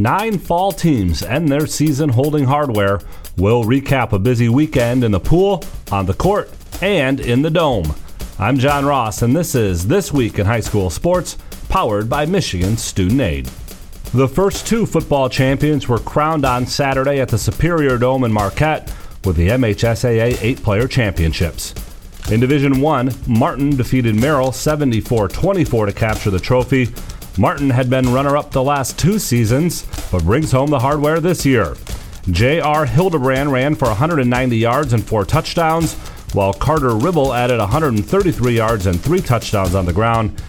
Nine fall teams end their season holding hardware. We'll recap a busy weekend in the pool, on the court, and in the dome. I'm John Ross, and this is This Week in High School Sports, powered by Michigan Student Aid. The first two football champions were crowned on Saturday at the Superior Dome in Marquette with the MHSAA eight player championships. In Division 1, Martin defeated Merrill 74 24 to capture the trophy. Martin had been runner up the last two seasons, but brings home the hardware this year. J.R. Hildebrand ran for 190 yards and four touchdowns, while Carter Ribble added 133 yards and three touchdowns on the ground.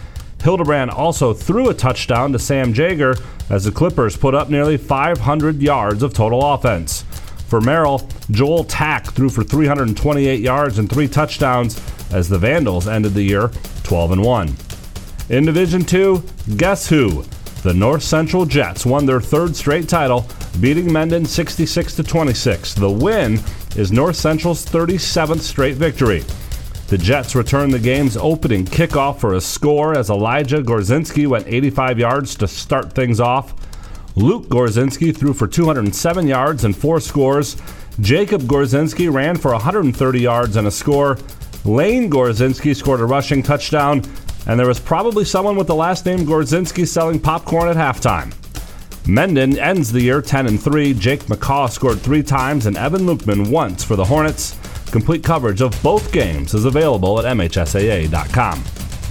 Hildebrand also threw a touchdown to Sam Jager as the Clippers put up nearly 500 yards of total offense. For Merrill, Joel Tack threw for 328 yards and three touchdowns as the Vandals ended the year 12 and 1. In Division 2, guess who? The North Central Jets won their third straight title, beating Mendon 66 to 26. The win is North Central's 37th straight victory. The Jets returned the game's opening kickoff for a score as Elijah Gorzinski went 85 yards to start things off. Luke Gorzinski threw for 207 yards and four scores. Jacob Gorzinski ran for 130 yards and a score. Lane Gorzinski scored a rushing touchdown, and there was probably someone with the last name Gorzinski selling popcorn at halftime. Mendon ends the year 10 and 3. Jake McCaw scored three times and Evan Lukeman once for the Hornets. Complete coverage of both games is available at MHSAA.com.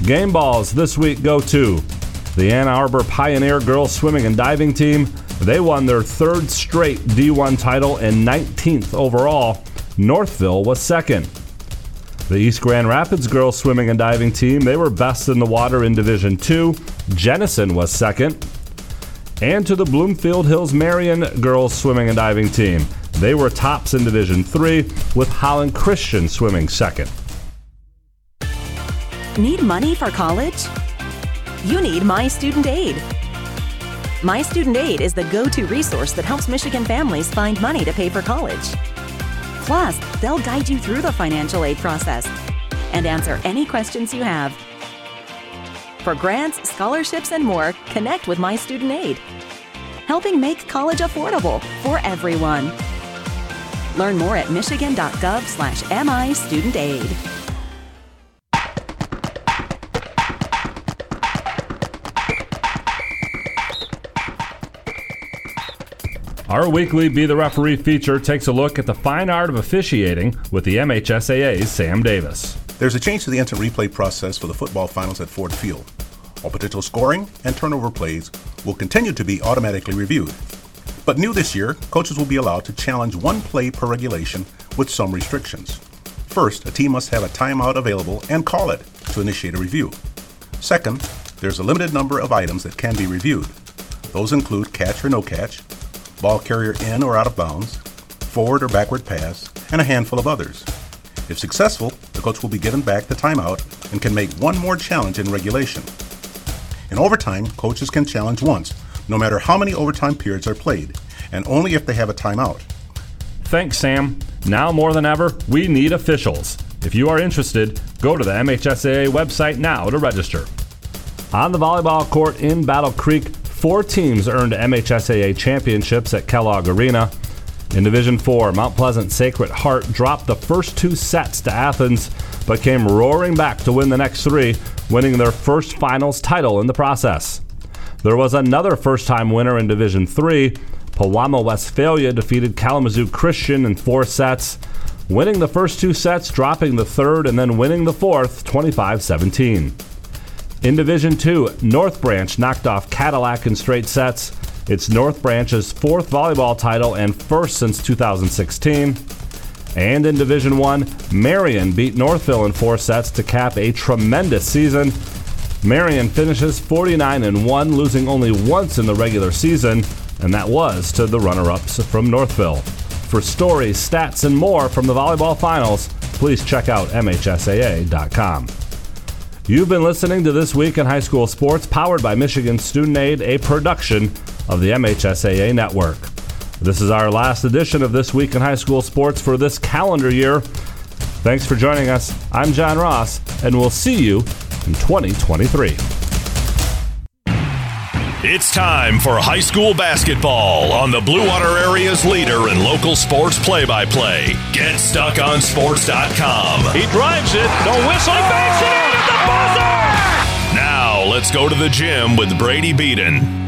Game balls this week go to the Ann Arbor Pioneer girls swimming and diving team. They won their third straight D1 title and 19th overall. Northville was second. The East Grand Rapids girls swimming and diving team, they were best in the water in Division 2. Jenison was second. And to the Bloomfield Hills Marian girls swimming and diving team. They were tops in Division 3, with Holland Christian swimming second. Need money for college? You need My Student Aid. My Student Aid is the go to resource that helps Michigan families find money to pay for college. Plus, they'll guide you through the financial aid process and answer any questions you have. For grants, scholarships, and more, connect with My Student Aid, helping make college affordable for everyone. Learn more at michigan.gov slash Our weekly Be the Referee feature takes a look at the fine art of officiating with the MHSAA's Sam Davis. There's a change to the instant replay process for the football finals at Ford Field. All potential scoring and turnover plays will continue to be automatically reviewed. But new this year, coaches will be allowed to challenge one play per regulation with some restrictions. First, a team must have a timeout available and call it to initiate a review. Second, there's a limited number of items that can be reviewed. Those include catch or no catch, ball carrier in or out of bounds, forward or backward pass, and a handful of others. If successful, the coach will be given back the timeout and can make one more challenge in regulation. In overtime, coaches can challenge once, no matter how many overtime periods are played, and only if they have a timeout. Thanks, Sam. Now more than ever, we need officials. If you are interested, go to the MHSAA website now to register. On the volleyball court in Battle Creek, four teams earned MHSAA championships at Kellogg Arena. In Division 4, Mount Pleasant Sacred Heart dropped the first two sets to Athens, but came roaring back to win the next three, winning their first finals title in the process. There was another first time winner in Division 3. Pewamo Westphalia defeated Kalamazoo Christian in four sets, winning the first two sets, dropping the third, and then winning the fourth 25 17. In Division 2, North Branch knocked off Cadillac in straight sets. It's North Branch's fourth volleyball title and first since 2016. And in Division 1, Marian beat Northville in four sets to cap a tremendous season. Marian finishes 49 and 1, losing only once in the regular season, and that was to the runner ups from Northville. For stories, stats, and more from the volleyball finals, please check out MHSAA.com. You've been listening to This Week in High School Sports, powered by Michigan Student Aid, a production of the MHSAA Network. This is our last edition of This Week in High School Sports for this calendar year. Thanks for joining us. I'm John Ross, and we'll see you in 2023. It's time for high school basketball on the Blue Water Area's leader in local sports play by play. Get GetStuckOnSports.com. He drives it, no whistle, he it in at the buzzer! Now, let's go to the gym with Brady Beaton.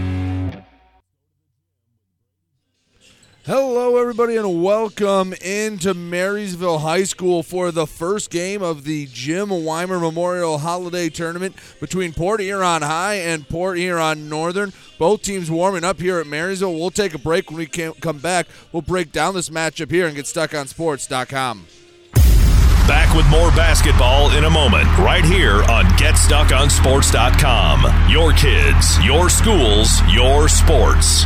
Hello, everybody, and welcome into Marysville High School for the first game of the Jim Weimer Memorial Holiday Tournament between Port Huron High and Port Huron Northern. Both teams warming up here at Marysville. We'll take a break when we come back. We'll break down this matchup here and get stuck on sports.com. Back with more basketball in a moment, right here on GetStuckOnSports.com. Your kids, your schools, your sports.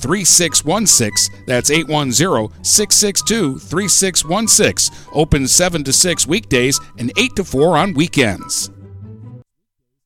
3616. That's 810 662 3616. Open 7 to 6 weekdays and 8 to 4 on weekends.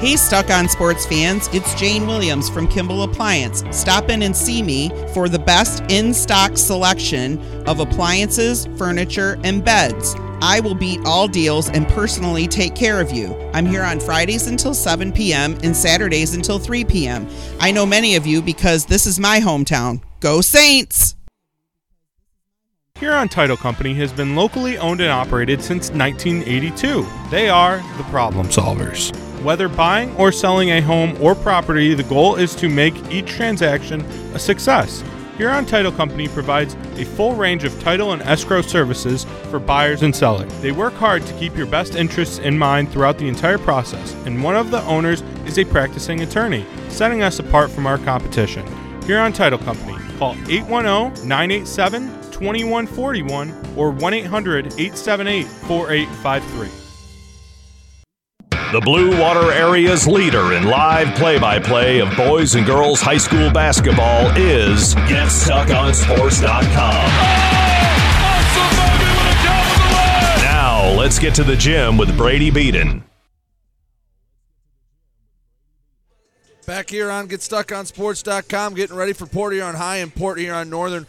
Hey, Stuck on Sports fans, it's Jane Williams from Kimball Appliance. Stop in and see me for the best in stock selection of appliances, furniture, and beds. I will beat all deals and personally take care of you. I'm here on Fridays until 7 p.m. and Saturdays until 3 p.m. I know many of you because this is my hometown. Go Saints! Huron Title Company has been locally owned and operated since 1982. They are the problem solvers. Whether buying or selling a home or property, the goal is to make each transaction a success. Huron Title Company provides a full range of title and escrow services for buyers and sellers. They work hard to keep your best interests in mind throughout the entire process, and one of the owners is a practicing attorney, setting us apart from our competition. Huron Title Company. Call 810 987 2141 or 1 800 878 4853. The Blue Water Area's leader in live play by play of boys and girls high school basketball is GetStuckOnSports.com. Now, let's get to the gym with Brady Beaton. Back here on GetStuckOnSports.com, getting ready for Port Huron High and Port Huron Northern.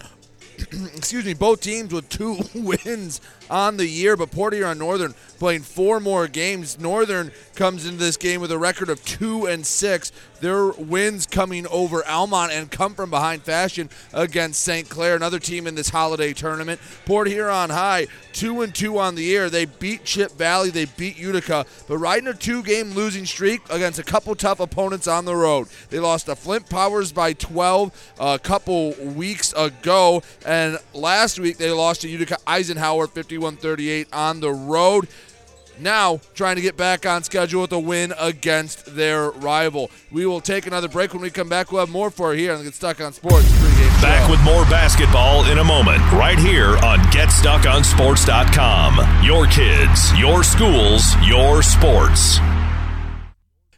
excuse me, both teams with two wins on the year, but Port Huron Northern playing four more games. Northern comes into this game with a record of two and six. Their wins coming over Almont and come from behind fashion against St. Clair, another team in this holiday tournament. Port Huron High, two and two on the year. They beat Chip Valley, they beat Utica, but riding a two-game losing streak against a couple tough opponents on the road. They lost to Flint Powers by 12 a couple weeks ago, and last week they lost to Utica Eisenhower 51 38 on the road. now trying to get back on schedule with a win against their rival. We will take another break. When we come back, we'll have more for you here on Get Stuck on Sports Back with more basketball in a moment, right here on GetStuckOnSports.com. Your kids, your schools, your sports.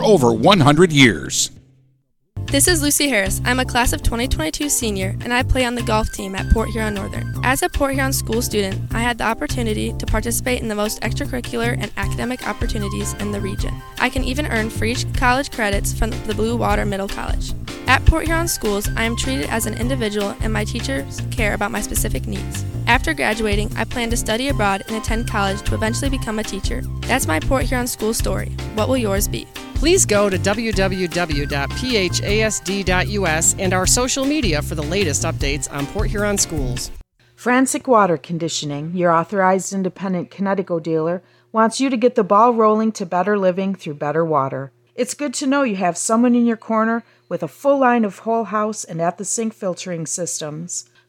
over 100 years. This is Lucy Harris. I'm a class of 2022 senior and I play on the golf team at Port Huron Northern. As a Port Huron school student, I had the opportunity to participate in the most extracurricular and academic opportunities in the region. I can even earn free college credits from the Blue Water Middle College. At Port Huron schools, I am treated as an individual and my teachers care about my specific needs. After graduating, I plan to study abroad and attend college to eventually become a teacher. That's my Port Huron school story. What will yours be? Please go to www.phasd.us and our social media for the latest updates on Port Huron schools. Frantic Water Conditioning, your authorized independent Kinetico dealer, wants you to get the ball rolling to better living through better water. It's good to know you have someone in your corner with a full line of whole house and at the sink filtering systems.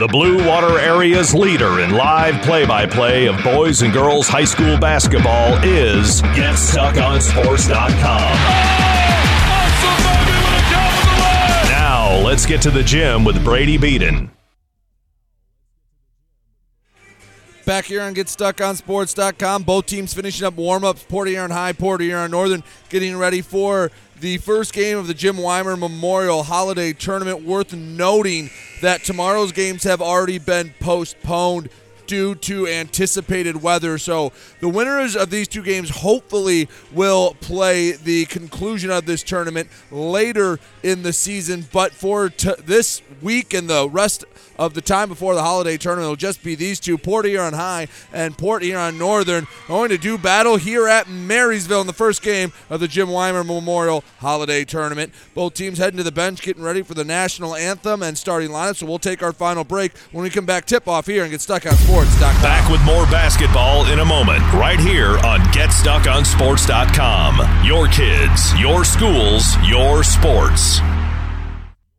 The Blue Water area's leader in live play by play of boys and girls high school basketball is GetStuckOnSports.com. Now, let's get to the gym with Brady Beaton. Back here on GetStuckOnSports.com. Both teams finishing up warm-ups. Port Huron High, Port Huron Northern getting ready for the first game of the Jim Weimer Memorial Holiday Tournament. Worth noting that tomorrow's games have already been postponed due to anticipated weather. So the winners of these two games hopefully will play the conclusion of this tournament later in the season. But for t- this week and the rest of the time before the holiday tournament it'll just be these two, Port Huron High and Port Huron Northern, going to do battle here at Marysville in the first game of the Jim Weimer Memorial Holiday Tournament. Both teams heading to the bench, getting ready for the national anthem and starting lineup. So we'll take our final break when we come back. Tip off here and get stuck on sports.com. Back with more basketball in a moment, right here on GetStuckOnSports.com. Your kids, your schools, your sports.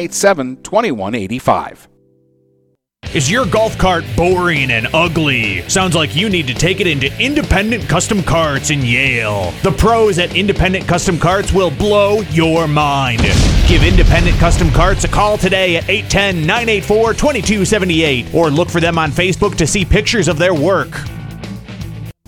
987 2185. Is your golf cart boring and ugly? Sounds like you need to take it into Independent Custom Carts in Yale. The pros at Independent Custom Carts will blow your mind. Give Independent Custom Carts a call today at 810 984 2278 or look for them on Facebook to see pictures of their work.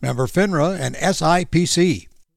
Member FINRA and SIPC.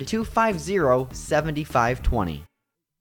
250 7520.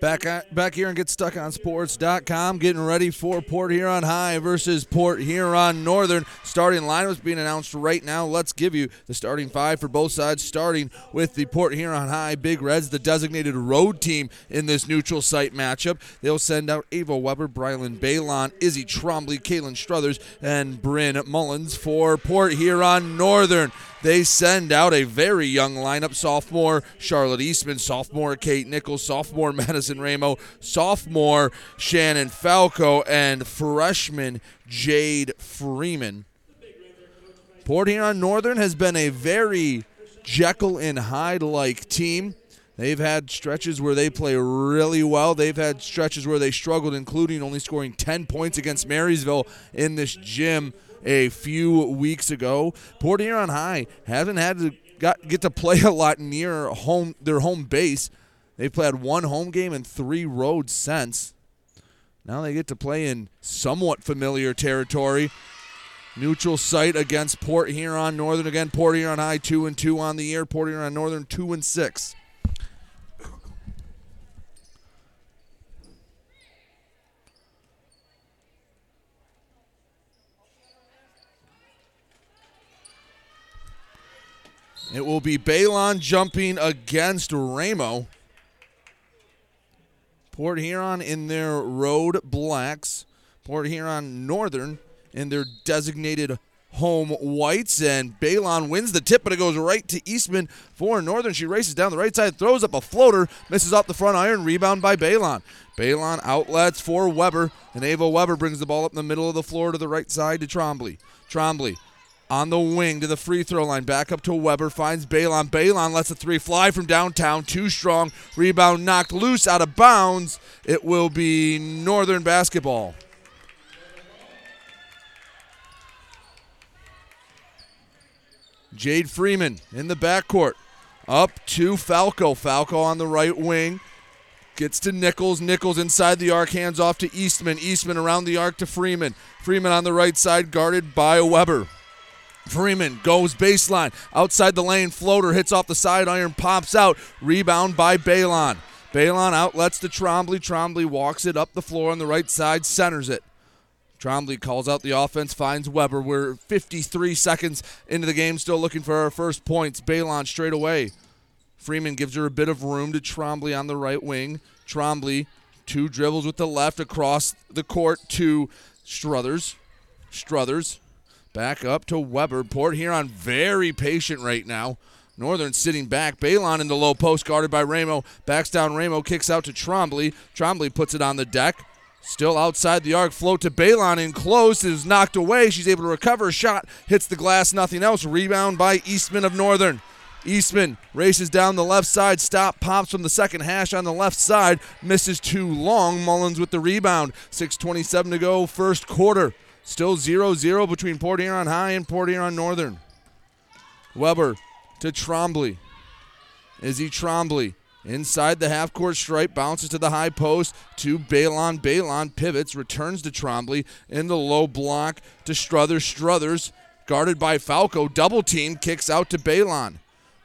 Back back here and get stuck on sports.com, getting ready for Port Huron High versus Port Huron Northern. Starting lineups being announced right now. Let's give you the starting five for both sides, starting with the Port Huron High Big Reds, the designated road team in this neutral site matchup. They'll send out Ava Weber, Brylan Balon, Izzy Trombley, Caitlin Struthers, and Bryn Mullins for Port Huron Northern. They send out a very young lineup sophomore Charlotte Eastman, sophomore Kate Nichols, sophomore Madison Ramo, sophomore Shannon Falco, and freshman Jade Freeman. Port Huron Northern has been a very Jekyll and Hyde like team. They've had stretches where they play really well. They've had stretches where they struggled, including only scoring 10 points against Marysville in this gym a few weeks ago. Port Huron High hasn't had to got, get to play a lot near home their home base. They've played one home game and three road since. Now they get to play in somewhat familiar territory. Neutral site against Port Huron Northern again. Port Huron High two and two on the year. Port Huron Northern two and six. It will be Balon jumping against Ramo. Port Huron in their road blacks. Port Huron Northern in their designated home whites. And Balon wins the tip, but it goes right to Eastman for Northern. She races down the right side, throws up a floater, misses off the front iron, rebound by Balon. Balon outlets for Weber, and Ava Weber brings the ball up in the middle of the floor to the right side to Trombley. Trombley on the wing to the free throw line. Back up to Weber. Finds Balon. Balon lets a three fly from downtown. Too strong. Rebound knocked loose out of bounds. It will be Northern basketball. Jade Freeman in the backcourt. Up to Falco. Falco on the right wing. Gets to Nichols. Nichols inside the arc, hands off to Eastman. Eastman around the arc to Freeman. Freeman on the right side, guarded by Weber. Freeman goes baseline. Outside the lane, floater hits off the side iron, pops out. Rebound by Balon. Balon outlets to Trombley. Trombley walks it up the floor on the right side, centers it. Trombley calls out the offense, finds Weber. We're 53 seconds into the game, still looking for our first points. Balon straight away. Freeman gives her a bit of room to Trombley on the right wing. Trombley, two dribbles with the left across the court to Struthers. Struthers back up to Weber. Port Huron very patient right now. Northern sitting back. Balon in the low post, guarded by Ramo. Backs down Ramo, kicks out to Trombley. Trombley puts it on the deck. Still outside the arc, float to Balon in close. Is knocked away. She's able to recover. Shot hits the glass, nothing else. Rebound by Eastman of Northern. Eastman races down the left side. Stop pops from the second hash on the left side. Misses too long. Mullins with the rebound. 6.27 to go, first quarter. Still 0 0 between Port Huron High and Port Huron Northern. Weber to Trombley. Izzy Trombley inside the half court stripe, bounces to the high post to Balon. Balon pivots, returns to Trombley in the low block to Struthers. Struthers guarded by Falco. Double team kicks out to Balon.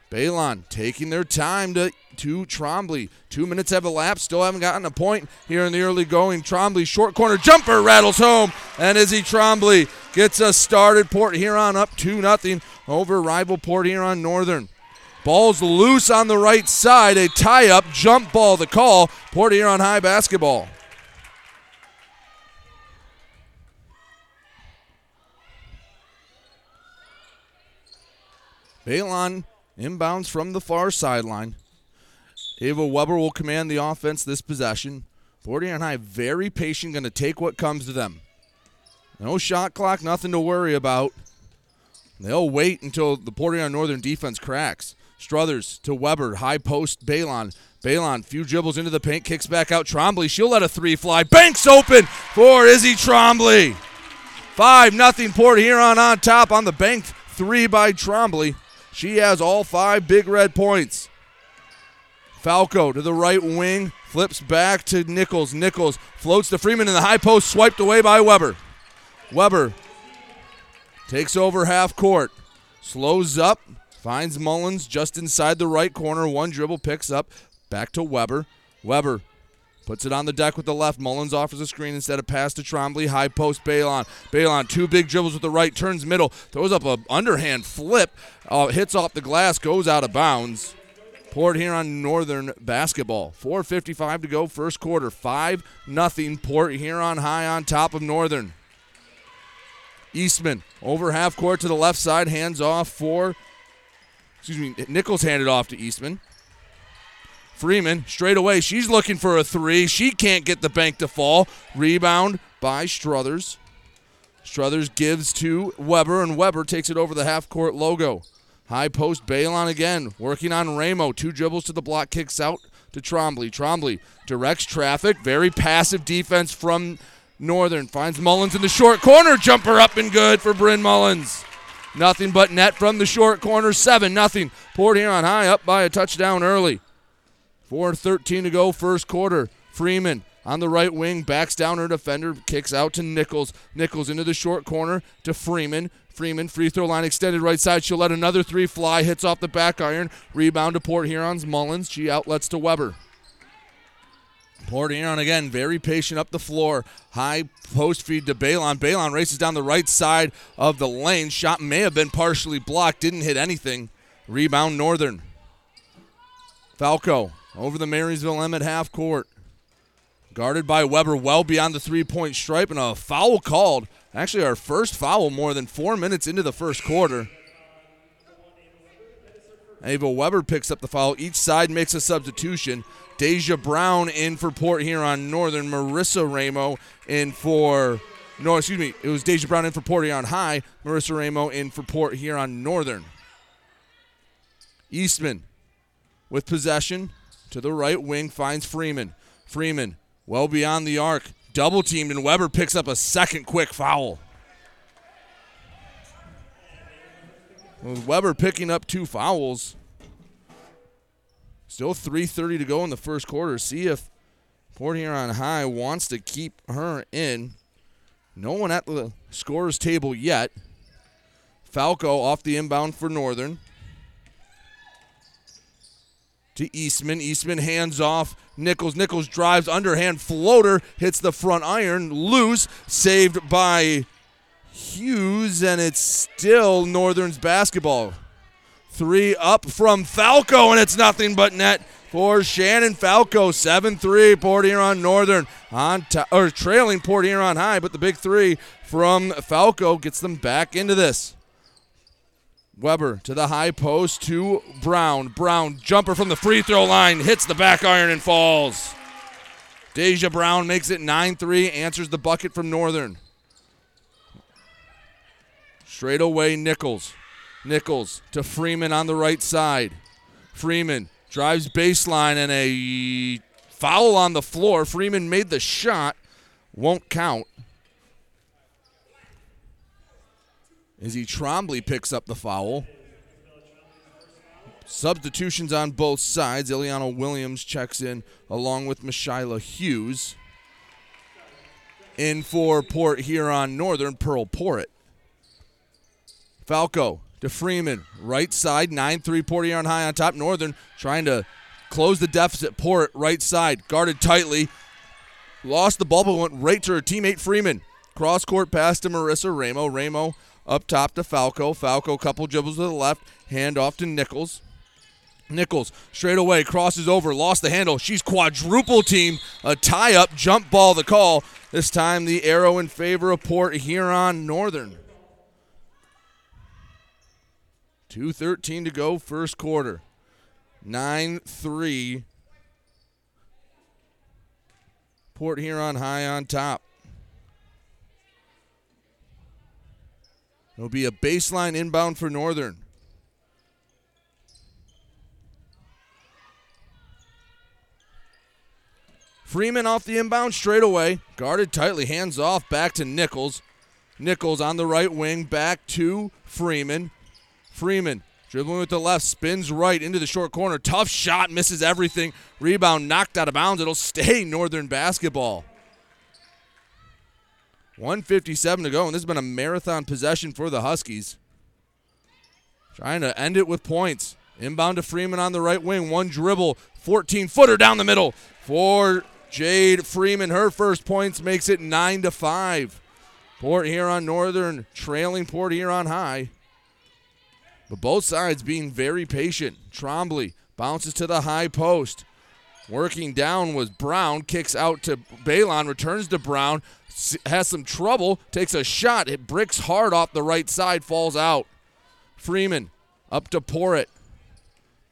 Balon taking their time to, to Trombley. Two minutes have elapsed. Still haven't gotten a point here in the early going. Trombley, short corner jumper, rattles home. And Izzy Trombley gets us started. Port Huron up 2 0 over rival Port Huron Northern. Ball's loose on the right side. A tie up jump ball, the call. Port Huron High basketball. Balon inbounds from the far sideline. Ava Weber will command the offense this possession. Port Huron High very patient, going to take what comes to them. No shot clock, nothing to worry about. They'll wait until the Port Northern defense cracks. Struthers to Weber, high post, Balon. Balon, few dribbles into the paint, kicks back out. Trombley, she'll let a three fly. Banks open for Izzy Trombley. 5 nothing Port Huron on top on the bank three by Trombley. She has all five big red points. Falco to the right wing, flips back to Nichols. Nichols floats to Freeman in the high post, swiped away by Weber. Weber takes over half court, slows up, finds Mullins just inside the right corner. One dribble picks up, back to Weber. Weber Puts it on the deck with the left. Mullins offers a screen instead of pass to Trombley. High post Balon. Balon, two big dribbles with the right, turns middle, throws up a underhand flip, uh, hits off the glass, goes out of bounds. Port Huron on Northern basketball. 4.55 to go, first quarter. 5 nothing. Port Huron high on top of Northern. Eastman over half court to the left side, hands off for, excuse me, Nichols handed off to Eastman. Freeman straight away. She's looking for a three. She can't get the bank to fall. Rebound by Struthers. Struthers gives to Weber, and Weber takes it over the half court logo. High post Balon again, working on Ramo. Two dribbles to the block, kicks out to Trombley. Trombley directs traffic. Very passive defense from Northern. Finds Mullins in the short corner. Jumper up and good for Bryn Mullins. Nothing but net from the short corner. 7 nothing. Port Huron high up by a touchdown early. 4.13 to go, first quarter. Freeman on the right wing, backs down her defender, kicks out to Nichols. Nichols into the short corner to Freeman. Freeman, free throw line extended right side. She'll let another three fly, hits off the back iron. Rebound to Port Huron's Mullins. She outlets to Weber. Port Huron again, very patient up the floor. High post feed to Balon. Balon races down the right side of the lane. Shot may have been partially blocked, didn't hit anything. Rebound Northern. Falco over the Marysville M at half court. Guarded by Weber well beyond the three point stripe, and a foul called. Actually, our first foul more than four minutes into the first quarter. Ava Weber picks up the foul. Each side makes a substitution. Deja Brown in for Port Huron Northern. Marissa Ramo in for. No, excuse me. It was Deja Brown in for Port Huron High. Marissa Ramo in for Port Huron Northern. Eastman with possession to the right wing finds Freeman. Freeman well beyond the arc. Double teamed, and Weber picks up a second quick foul. With Weber picking up two fouls. Still 3.30 to go in the first quarter. See if Port Huron High wants to keep her in. No one at the scorer's table yet. Falco off the inbound for Northern. To Eastman. Eastman hands off. Nichols. Nichols drives underhand floater. Hits the front iron. Loose. Saved by Hughes. And it's still Northern's basketball. Three up from Falco. And it's nothing but net for Shannon Falco. 7 3. Port Huron Northern on to, or trailing Port Huron High. But the big three from Falco gets them back into this. Weber to the high post to Brown. Brown jumper from the free throw line hits the back iron and falls. Deja Brown makes it 9 3, answers the bucket from Northern. Straight away, Nichols. Nichols to Freeman on the right side. Freeman drives baseline and a foul on the floor. Freeman made the shot, won't count. Izzy Trombley picks up the foul. Substitutions on both sides. Ileana Williams checks in along with Mishyla Hughes. In for Port Huron Northern, Pearl Porritt. Falco to Freeman, right side, 9 3 Port Huron High on top. Northern trying to close the deficit. Porritt, right side, guarded tightly. Lost the ball, but went right to her teammate Freeman. Cross court pass to Marissa Ramo. Ramo up top to Falco. Falco, couple dribbles to the left, hand off to Nichols. Nichols straight away crosses over, lost the handle. She's quadruple teamed. A tie up, jump ball the call. This time the arrow in favor of Port Huron Northern. 2.13 to go, first quarter. 9 3. Port Huron High on top. It'll be a baseline inbound for Northern. Freeman off the inbound straight away. Guarded tightly, hands off, back to Nichols. Nichols on the right wing, back to Freeman. Freeman dribbling with the left, spins right into the short corner. Tough shot, misses everything. Rebound knocked out of bounds. It'll stay Northern basketball. 157 to go, and this has been a marathon possession for the Huskies. Trying to end it with points. Inbound to Freeman on the right wing. One dribble, 14 footer down the middle for Jade Freeman. Her first points makes it 9 to 5. Port Huron Northern trailing Port Huron High. But both sides being very patient. Trombley bounces to the high post. Working down was Brown, kicks out to Balon, returns to Brown, has some trouble, takes a shot, it bricks hard off the right side, falls out. Freeman up to Porritt.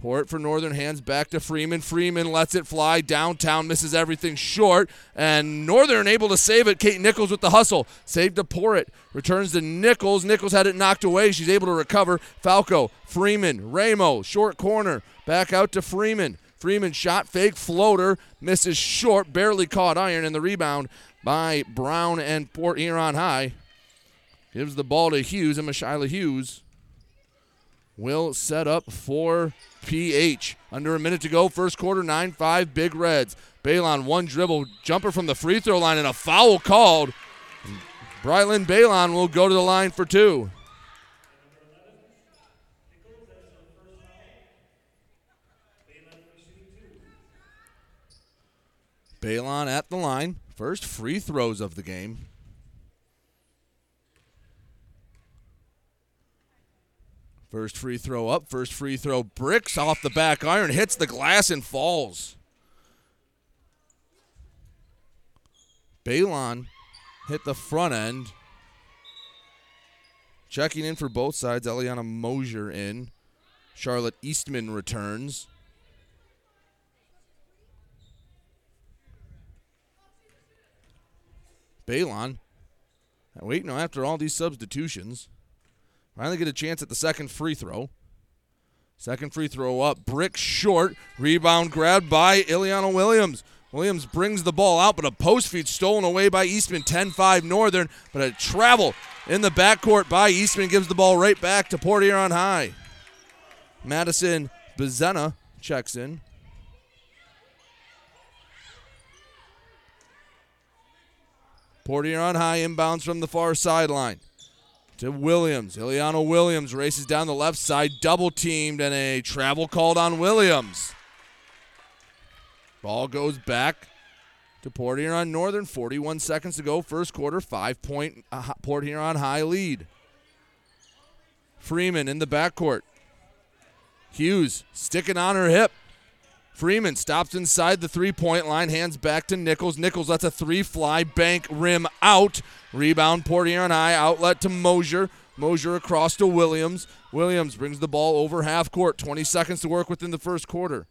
Porritt for Northern hands back to Freeman. Freeman lets it fly downtown, misses everything short, and Northern able to save it. Kate Nichols with the hustle, saved to Porritt, returns to Nichols. Nichols had it knocked away. She's able to recover. Falco, Freeman, Ramo, short corner, back out to Freeman. Freeman shot fake floater, misses short, barely caught iron, and the rebound by Brown and Port Huron High. Gives the ball to Hughes, and Mishyla Hughes will set up for PH. Under a minute to go, first quarter, 9 5, Big Reds. Balon, one dribble, jumper from the free throw line, and a foul called. Brylan Balon will go to the line for two. Balon at the line. First free throws of the game. First free throw up, first free throw bricks off the back iron, hits the glass and falls. Balon hit the front end. Checking in for both sides, Eliana Mosier in. Charlotte Eastman returns. Balon. Wait, no, after all these substitutions, finally get a chance at the second free throw. Second free throw up, brick short, rebound grabbed by Ileana Williams. Williams brings the ball out, but a post feed stolen away by Eastman, 10 5 Northern. But a travel in the backcourt by Eastman gives the ball right back to Port Huron High. Madison Bezena checks in. Port Huron High inbounds from the far sideline to Williams. Ileana Williams races down the left side, double teamed, and a travel called on Williams. Ball goes back to Port Huron Northern. 41 seconds to go, first quarter, five point uh, Huron High lead. Freeman in the backcourt. Hughes sticking on her hip. Freeman stops inside the three point line, hands back to Nichols. Nichols lets a three fly, bank rim out. Rebound, Port Huron High. outlet to Mosier. Mosier across to Williams. Williams brings the ball over half court. 20 seconds to work within the first quarter.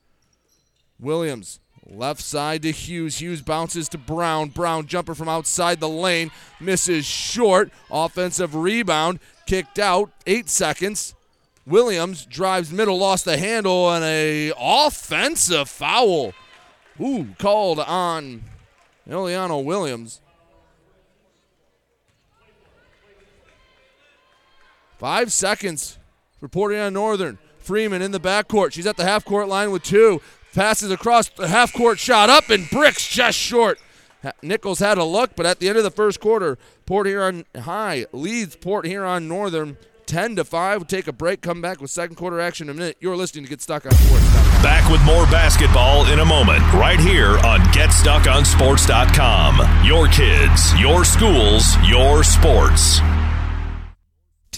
Williams, left side to Hughes. Hughes bounces to Brown. Brown, jumper from outside the lane, misses short. Offensive rebound, kicked out. Eight seconds. Williams drives middle, lost the handle, and a offensive foul. Ooh, called on Ileana Williams. Five seconds for on Northern. Freeman in the backcourt. She's at the half court line with two. Passes across the half court shot up and bricks just short. Nichols had a look, but at the end of the first quarter, Port Huron High leads Port Huron Northern 10 to 5. We'll take a break, come back with second quarter action in a minute. You're listening to Get Stuck on Sports. Back with more basketball in a moment, right here on GetStuckOnSports.com. Your kids, your schools, your sports.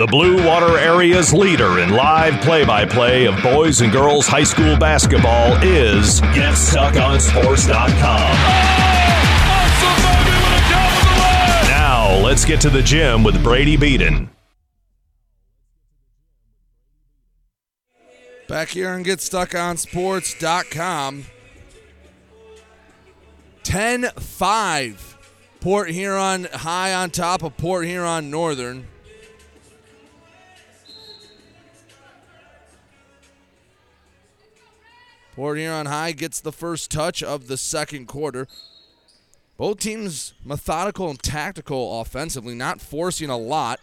The Blue Water Area's leader in live play by play of boys and girls high school basketball is GetStuckOnSports.com. Now, let's get to the gym with Brady Beaton. Back here and GetStuckOnSports.com. 10 5. Port Huron high on top of Port Huron Northern. Port Huron High gets the first touch of the second quarter. Both teams methodical and tactical offensively, not forcing a lot.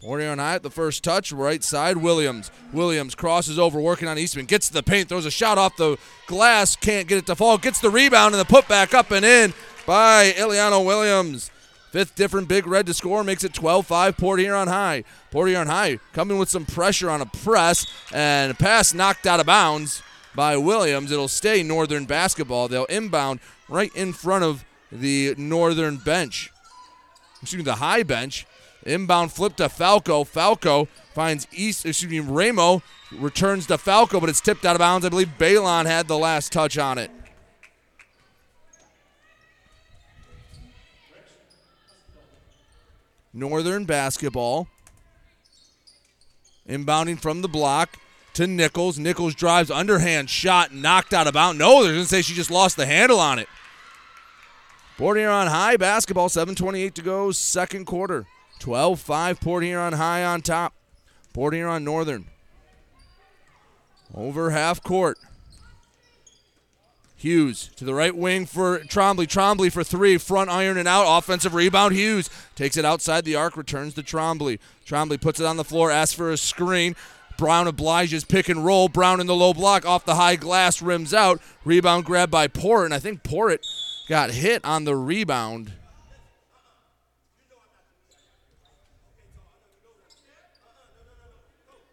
Port Huron High at the first touch, right side, Williams. Williams crosses over, working on Eastman, gets to the paint, throws a shot off the glass, can't get it to fall, gets the rebound and the putback up and in by Ileana Williams. Fifth different big red to score makes it 12-5 Port Huron High. Port Huron High coming with some pressure on a press and a pass knocked out of bounds by Williams. It'll stay Northern basketball. They'll inbound right in front of the Northern bench. Excuse me, the high bench. Inbound flip to Falco. Falco finds East, excuse me, Ramo returns to Falco, but it's tipped out of bounds. I believe Balon had the last touch on it. Northern basketball. Inbounding from the block to Nichols. Nichols drives underhand shot, knocked out of bounds. No, they're going to say she just lost the handle on it. Port Huron High basketball, 7.28 to go, second quarter. 12 5, Port Huron High on top. Port Huron Northern. Over half court. Hughes to the right wing for Trombley. Trombley for three, front iron and out. Offensive rebound. Hughes takes it outside the arc, returns to Trombley. Trombley puts it on the floor, asks for a screen. Brown obliges pick and roll. Brown in the low block off the high glass, rims out. Rebound grab by Porritt, and I think Porritt got hit on the rebound.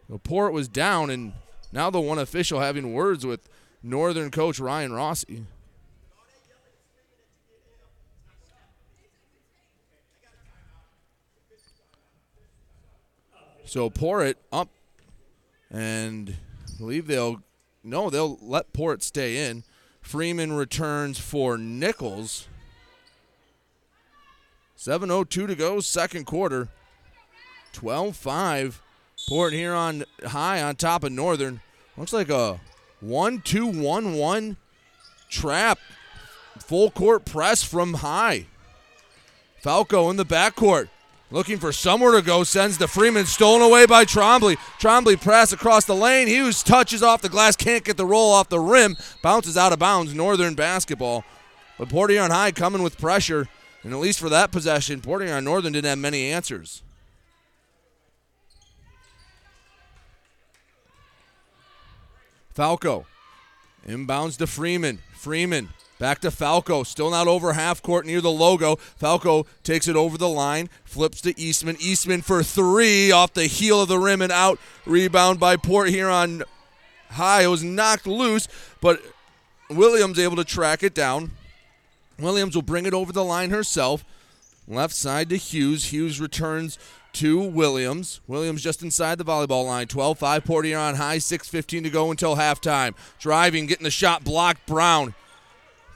The Porritt was down, and now the one official having words with Northern coach Ryan Rossi. So Porritt up, and I believe they'll no, they'll let Porritt stay in. Freeman returns for Nichols. 7.02 to go, second quarter. 12 5. Port Huron high on top of Northern. Looks like a 1 2 1 1 trap. Full court press from high. Falco in the backcourt. Looking for somewhere to go, sends to Freeman, stolen away by Trombley. Trombley press across the lane. Hughes touches off the glass, can't get the roll off the rim, bounces out of bounds. Northern basketball. But Port Huron High coming with pressure, and at least for that possession, Port Huron Northern didn't have many answers. Falco inbounds to Freeman. Freeman Back to Falco, still not over half court near the logo. Falco takes it over the line, flips to Eastman. Eastman for three off the heel of the rim and out. Rebound by Port Huron High. It was knocked loose, but Williams able to track it down. Williams will bring it over the line herself. Left side to Hughes. Hughes returns to Williams. Williams just inside the volleyball line. 12 5 Port Huron High. 6.15 to go until halftime. Driving, getting the shot blocked. Brown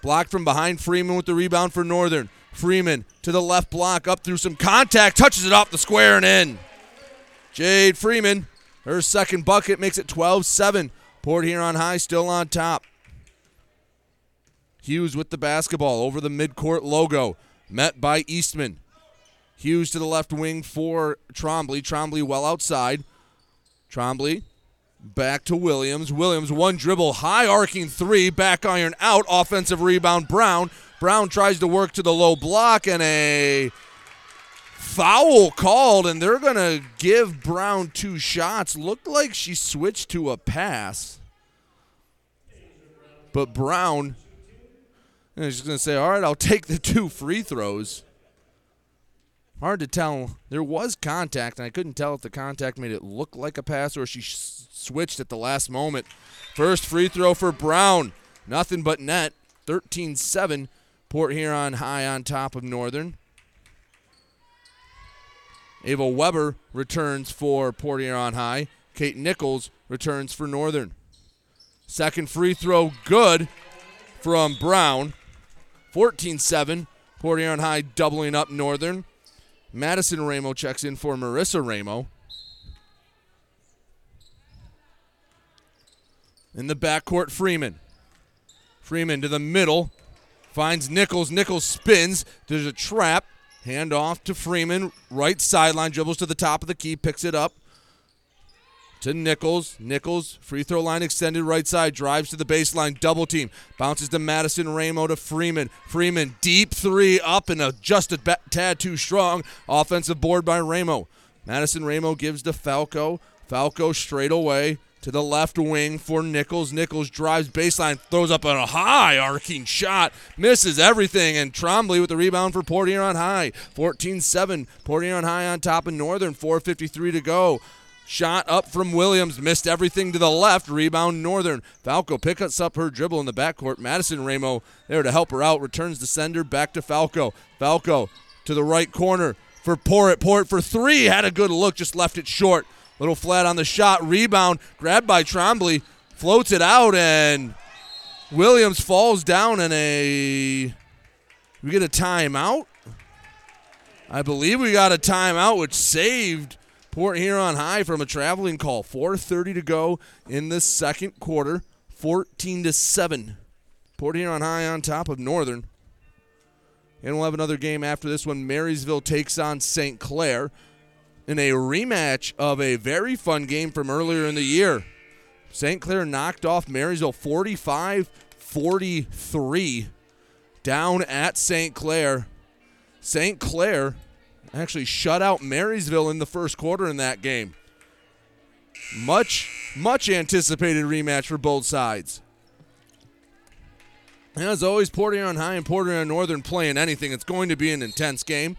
Blocked from behind Freeman with the rebound for Northern. Freeman to the left block, up through some contact, touches it off the square and in. Jade Freeman, her second bucket makes it 12 7. Port Huron High still on top. Hughes with the basketball over the midcourt logo, met by Eastman. Hughes to the left wing for Trombley. Trombley well outside. Trombley Back to Williams. Williams, one dribble, high arcing three, back iron out, offensive rebound. Brown. Brown tries to work to the low block and a foul called, and they're going to give Brown two shots. Looked like she switched to a pass. But Brown is going to say, all right, I'll take the two free throws. Hard to tell. There was contact, and I couldn't tell if the contact made it look like a pass or she switched at the last moment. First free throw for Brown. Nothing but net. 13 7. Port Huron high on top of Northern. Ava Weber returns for Port Huron High. Kate Nichols returns for Northern. Second free throw good from Brown. 14 7. Port Huron High doubling up Northern. Madison Ramo checks in for Marissa Ramo. In the backcourt, Freeman. Freeman to the middle. Finds Nichols. Nichols spins. There's a trap. Hand off to Freeman. Right sideline. Dribbles to the top of the key. Picks it up to Nichols. Nichols, free throw line extended right side, drives to the baseline, double team, bounces to Madison Ramo to Freeman. Freeman, deep three up and a just a tad too strong. Offensive board by Ramo. Madison Ramo gives to Falco. Falco straight away to the left wing for Nichols. Nichols drives baseline, throws up a high arcing shot, misses everything, and Trombley with the rebound for Port Huron High. 14 7. Port Huron High on top of Northern, 4.53 to go. Shot up from Williams, missed everything to the left. Rebound Northern. Falco picks up her dribble in the backcourt. Madison Ramo there to help her out. Returns the sender back to Falco. Falco to the right corner for Port. Port for three. Had a good look, just left it short. Little flat on the shot. Rebound grabbed by Trombley. Floats it out and Williams falls down in a. We get a timeout. I believe we got a timeout, which saved Port Huron High from a traveling call. 4:30 to go in the second quarter. 14 to 7. Port Huron High on top of Northern. And we'll have another game after this one. Marysville takes on St. Clair in a rematch of a very fun game from earlier in the year. St. Clair knocked off Marysville 45 43 down at St. Clair. St. Clair actually shut out Marysville in the first quarter in that game. Much, much anticipated rematch for both sides. And as always, Port Huron High and Port Huron Northern playing anything. It's going to be an intense game.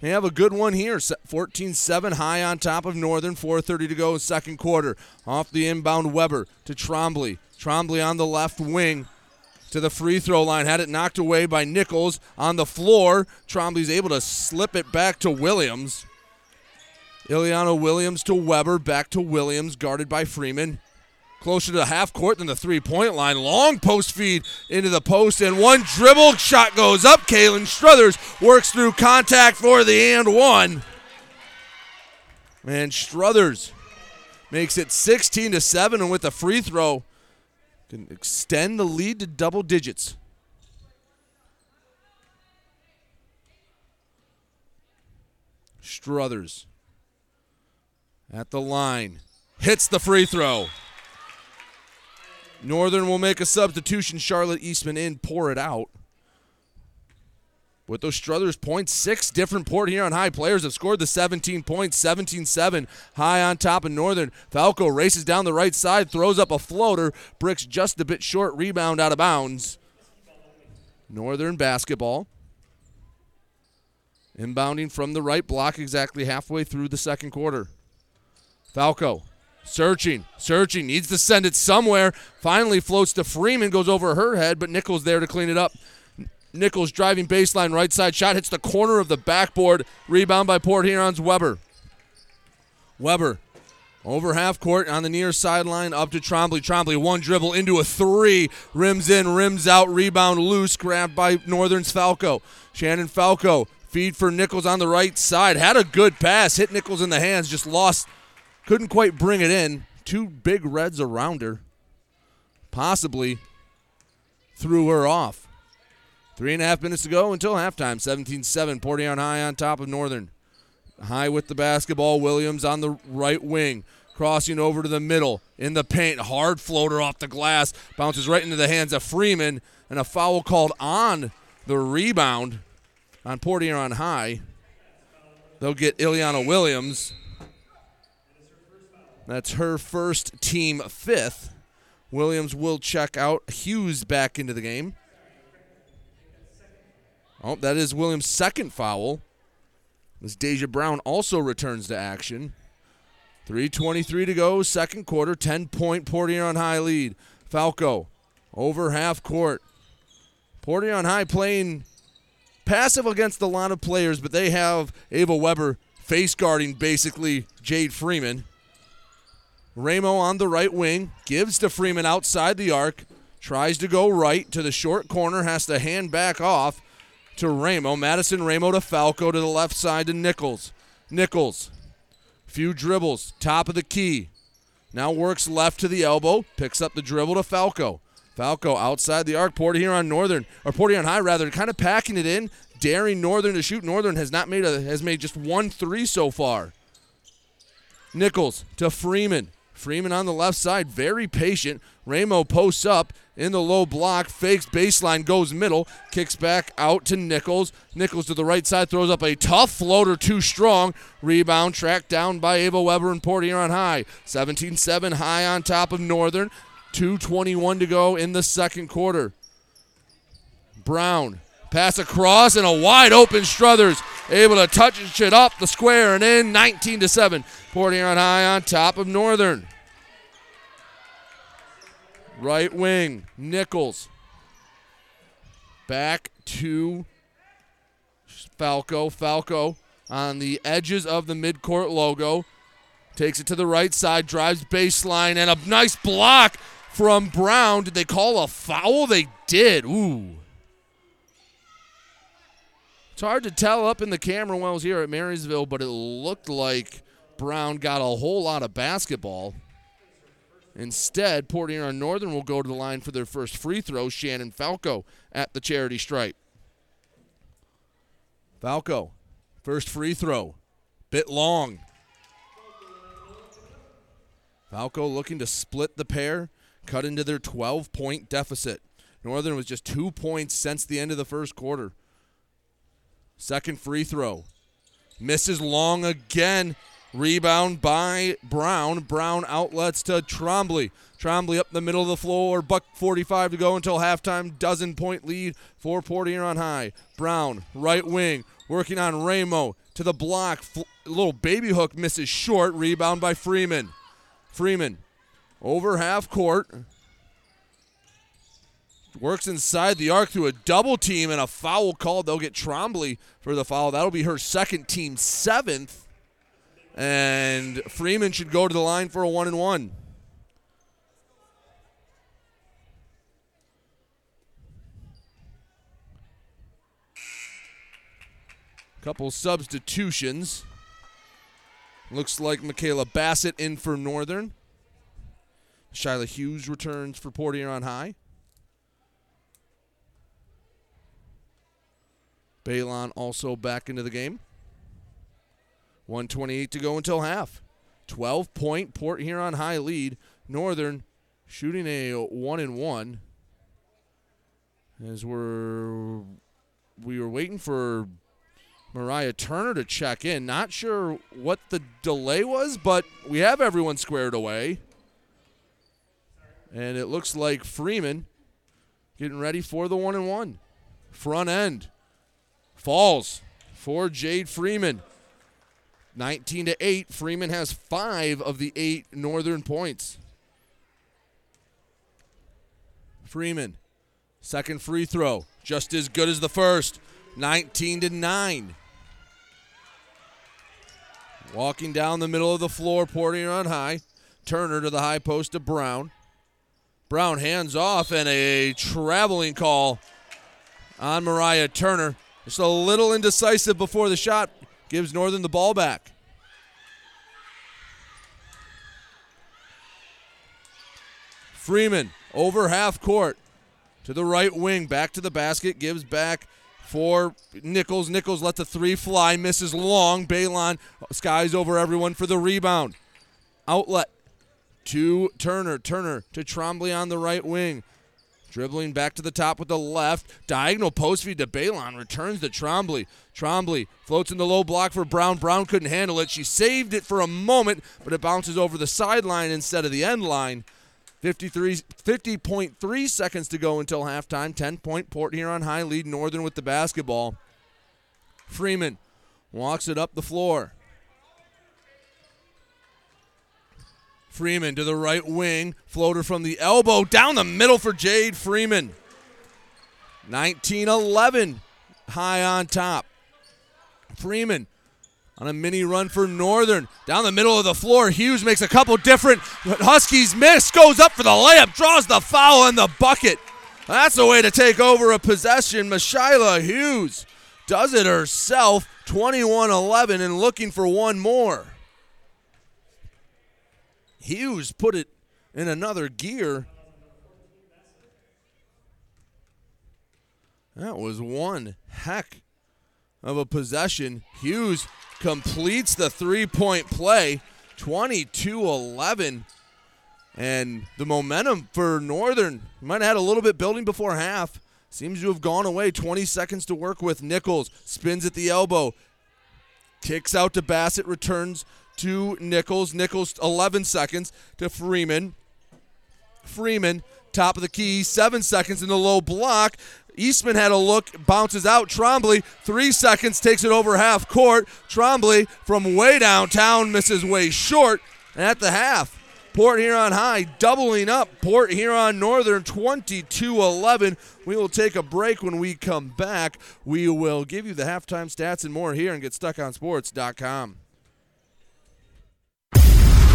They have a good one here. 14 7 high on top of Northern. 4.30 to go, second quarter. Off the inbound, Weber to Trombley. Trombley on the left wing to the free throw line. Had it knocked away by Nichols on the floor. Trombley's able to slip it back to Williams. Ileana Williams to Weber. Back to Williams, guarded by Freeman. Closer to the half court than the three point line. Long post feed into the post, and one dribble shot goes up. Kaylin Struthers works through contact for the and one. And Struthers makes it 16 to 7, and with a free throw, can extend the lead to double digits. Struthers at the line. Hits the free throw. Northern will make a substitution. Charlotte Eastman in, Porritt out. With those Struthers points, six different Port Huron High players have scored the 17 points, 17 7, high on top of Northern. Falco races down the right side, throws up a floater, bricks just a bit short, rebound out of bounds. Northern basketball. Inbounding from the right block exactly halfway through the second quarter. Falco searching, searching, needs to send it somewhere. Finally floats to Freeman, goes over her head, but Nichols there to clean it up. Nichols driving baseline right side shot hits the corner of the backboard. Rebound by Port Huron's Weber. Weber over half court on the near sideline up to Trombley. Trombley one dribble into a three. Rims in, rims out, rebound loose. Grabbed by Northern's Falco. Shannon Falco feed for Nichols on the right side. Had a good pass. Hit Nichols in the hands. Just lost. Couldn't quite bring it in. Two big reds around her. Possibly threw her off. Three and a half minutes to go until halftime. 17 7. Port Huron High on top of Northern. High with the basketball. Williams on the right wing. Crossing over to the middle. In the paint. Hard floater off the glass. Bounces right into the hands of Freeman. And a foul called on the rebound on Port Huron High. They'll get Ileana Williams. That's her first team fifth. Williams will check out. Hughes back into the game. Oh, that is Williams' second foul. As Deja Brown also returns to action. 3.23 to go, second quarter, 10 point Port Huron High lead. Falco over half court. Port Huron High playing passive against a lot of players, but they have Ava Weber face guarding basically Jade Freeman. Ramo on the right wing, gives to Freeman outside the arc, tries to go right to the short corner, has to hand back off to Ramo. Madison Ramo to Falco to the left side to Nichols. Nichols, few dribbles, top of the key. Now works left to the elbow, picks up the dribble to Falco. Falco outside the arc. Port Huron Northern, or Port Huron High rather, kind of packing it in, daring Northern to shoot. Northern has not made a has made just one three so far. Nichols to Freeman. Freeman on the left side, very patient. Ramo posts up in the low block, fakes baseline, goes middle, kicks back out to Nichols. Nichols to the right side, throws up a tough floater, too strong. Rebound tracked down by Ava Weber and Port Huron High. 17 7 high on top of Northern. 2.21 to go in the second quarter. Brown pass across and a wide open Struthers able to touch it up the square and in 19 to 7. Port Huron High on top of Northern. Right wing, Nichols. Back to Falco. Falco on the edges of the midcourt logo. Takes it to the right side, drives baseline, and a nice block from Brown. Did they call a foul? They did. Ooh. It's hard to tell up in the camera wells here at Marysville, but it looked like Brown got a whole lot of basketball. Instead, Port Huron Northern will go to the line for their first free throw. Shannon Falco at the charity stripe. Falco, first free throw. Bit long. Falco looking to split the pair, cut into their 12 point deficit. Northern was just two points since the end of the first quarter. Second free throw. Misses long again. Rebound by Brown. Brown outlets to Trombley. Trombley up the middle of the floor. Buck 45 to go until halftime. Dozen point lead for Port Huron High. Brown, right wing, working on Ramo to the block. Little baby hook misses short. Rebound by Freeman. Freeman over half court. Works inside the arc through a double team and a foul called. They'll get Trombley for the foul. That'll be her second team seventh. And Freeman should go to the line for a one and one. Couple substitutions. Looks like Michaela Bassett in for Northern. Shyla Hughes returns for Port Huron High. Balon also back into the game. 128 to go until half. 12 point Port Huron High lead. Northern shooting a one and one. As we're we were waiting for Mariah Turner to check in. Not sure what the delay was, but we have everyone squared away. And it looks like Freeman getting ready for the one and one. Front end falls for Jade Freeman. 19 to 8. Freeman has five of the eight Northern points. Freeman, second free throw, just as good as the first. 19 to 9. Walking down the middle of the floor, Port Huron high. Turner to the high post to Brown. Brown hands off and a traveling call on Mariah Turner. Just a little indecisive before the shot. Gives Northern the ball back. Freeman over half court to the right wing, back to the basket, gives back for Nichols. Nichols let the three fly, misses long. Balon skies over everyone for the rebound. Outlet to Turner. Turner to Trombley on the right wing. Dribbling back to the top with the left. Diagonal post feed to Balon. Returns to Trombley. Trombley floats in the low block for Brown. Brown couldn't handle it. She saved it for a moment, but it bounces over the sideline instead of the end line. 53, 50.3 seconds to go until halftime. 10 point Port Huron High lead Northern with the basketball. Freeman walks it up the floor. Freeman to the right wing. Floater from the elbow. Down the middle for Jade Freeman. 19 11. High on top. Freeman on a mini run for Northern. Down the middle of the floor. Hughes makes a couple different. Huskies miss. Goes up for the layup. Draws the foul in the bucket. That's the way to take over a possession. Mashyla Hughes does it herself. 21 11 and looking for one more. Hughes put it in another gear. That was one heck of a possession. Hughes completes the three point play 22 11. And the momentum for Northern might have had a little bit building before half. Seems to have gone away. 20 seconds to work with. Nichols spins at the elbow. Kicks out to Bassett. Returns to Nichols. Nichols 11 seconds to Freeman. Freeman, top of the key, seven seconds in the low block. Eastman had a look, bounces out. Trombley, three seconds, takes it over half court. Trombley from way downtown misses way short. And at the half, Port Huron High doubling up. Port Huron Northern 22 11. We will take a break when we come back. We will give you the halftime stats and more here and GetStuckOnSports.com.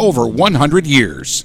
over 100 years.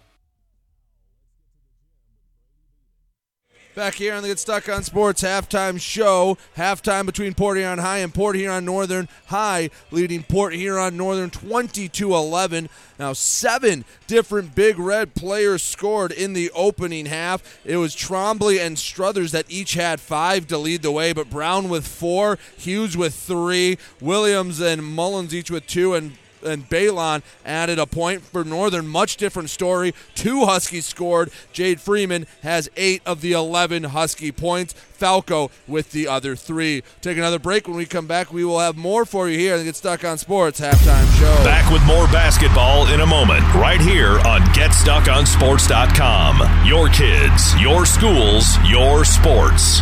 Back here on the Get Stuck on Sports halftime show. Halftime between Port Huron High and Port Huron Northern. High leading Port Huron Northern 22 11. Now, seven different Big Red players scored in the opening half. It was Trombley and Struthers that each had five to lead the way, but Brown with four, Hughes with three, Williams and Mullins each with two, and and Balon added a point for Northern. Much different story. Two Huskies scored. Jade Freeman has eight of the 11 Husky points. Falco with the other three. Take another break. When we come back, we will have more for you here and Get Stuck on Sports halftime show. Back with more basketball in a moment, right here on GetStuckOnSports.com. Your kids, your schools, your sports.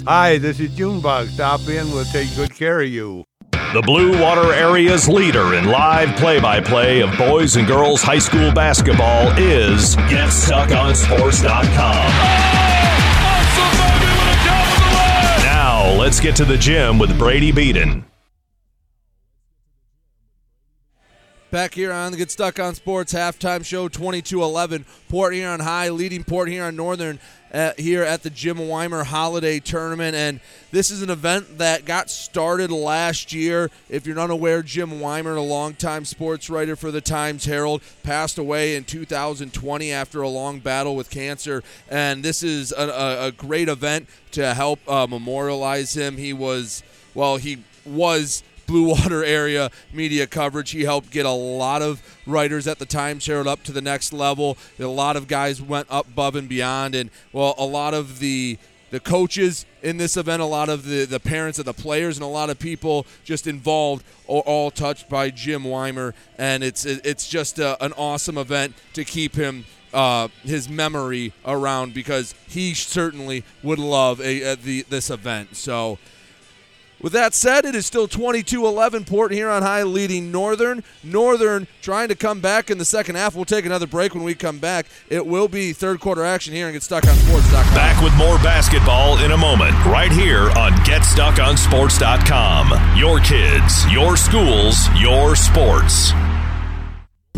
Hi, this is Junebug. Stop in, we'll take good care of you. The Blue Water Area's leader in live play by play of boys and girls high school basketball is GetStuckOnSports.com. Now, let's get to the gym with Brady Beaton. Back here on the Get Stuck on Sports halftime show 22-11. Port Huron High leading Port Huron Northern uh, here at the Jim Weimer Holiday Tournament. And this is an event that got started last year. If you're not aware, Jim Weimer, a longtime sports writer for the Times Herald, passed away in 2020 after a long battle with cancer. And this is a, a, a great event to help uh, memorialize him. He was, well, he was Blue Water area media coverage. He helped get a lot of writers at the Times Herald up to the next level. A lot of guys went up above and beyond, and well, a lot of the the coaches in this event, a lot of the, the parents of the players, and a lot of people just involved, all, all touched by Jim Weimer, and it's it's just a, an awesome event to keep him uh, his memory around because he certainly would love a, a the this event. So. With that said, it is still 22-11. Port Huron High leading Northern. Northern trying to come back in the second half. We'll take another break when we come back. It will be third quarter action here and get stuck on sports.com. Back with more basketball in a moment, right here on GetStuckOnSports.com. Your kids, your schools, your sports.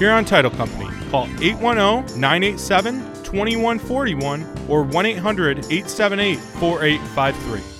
Huron Title Company. Call 810 987 2141 or 1 800 878 4853.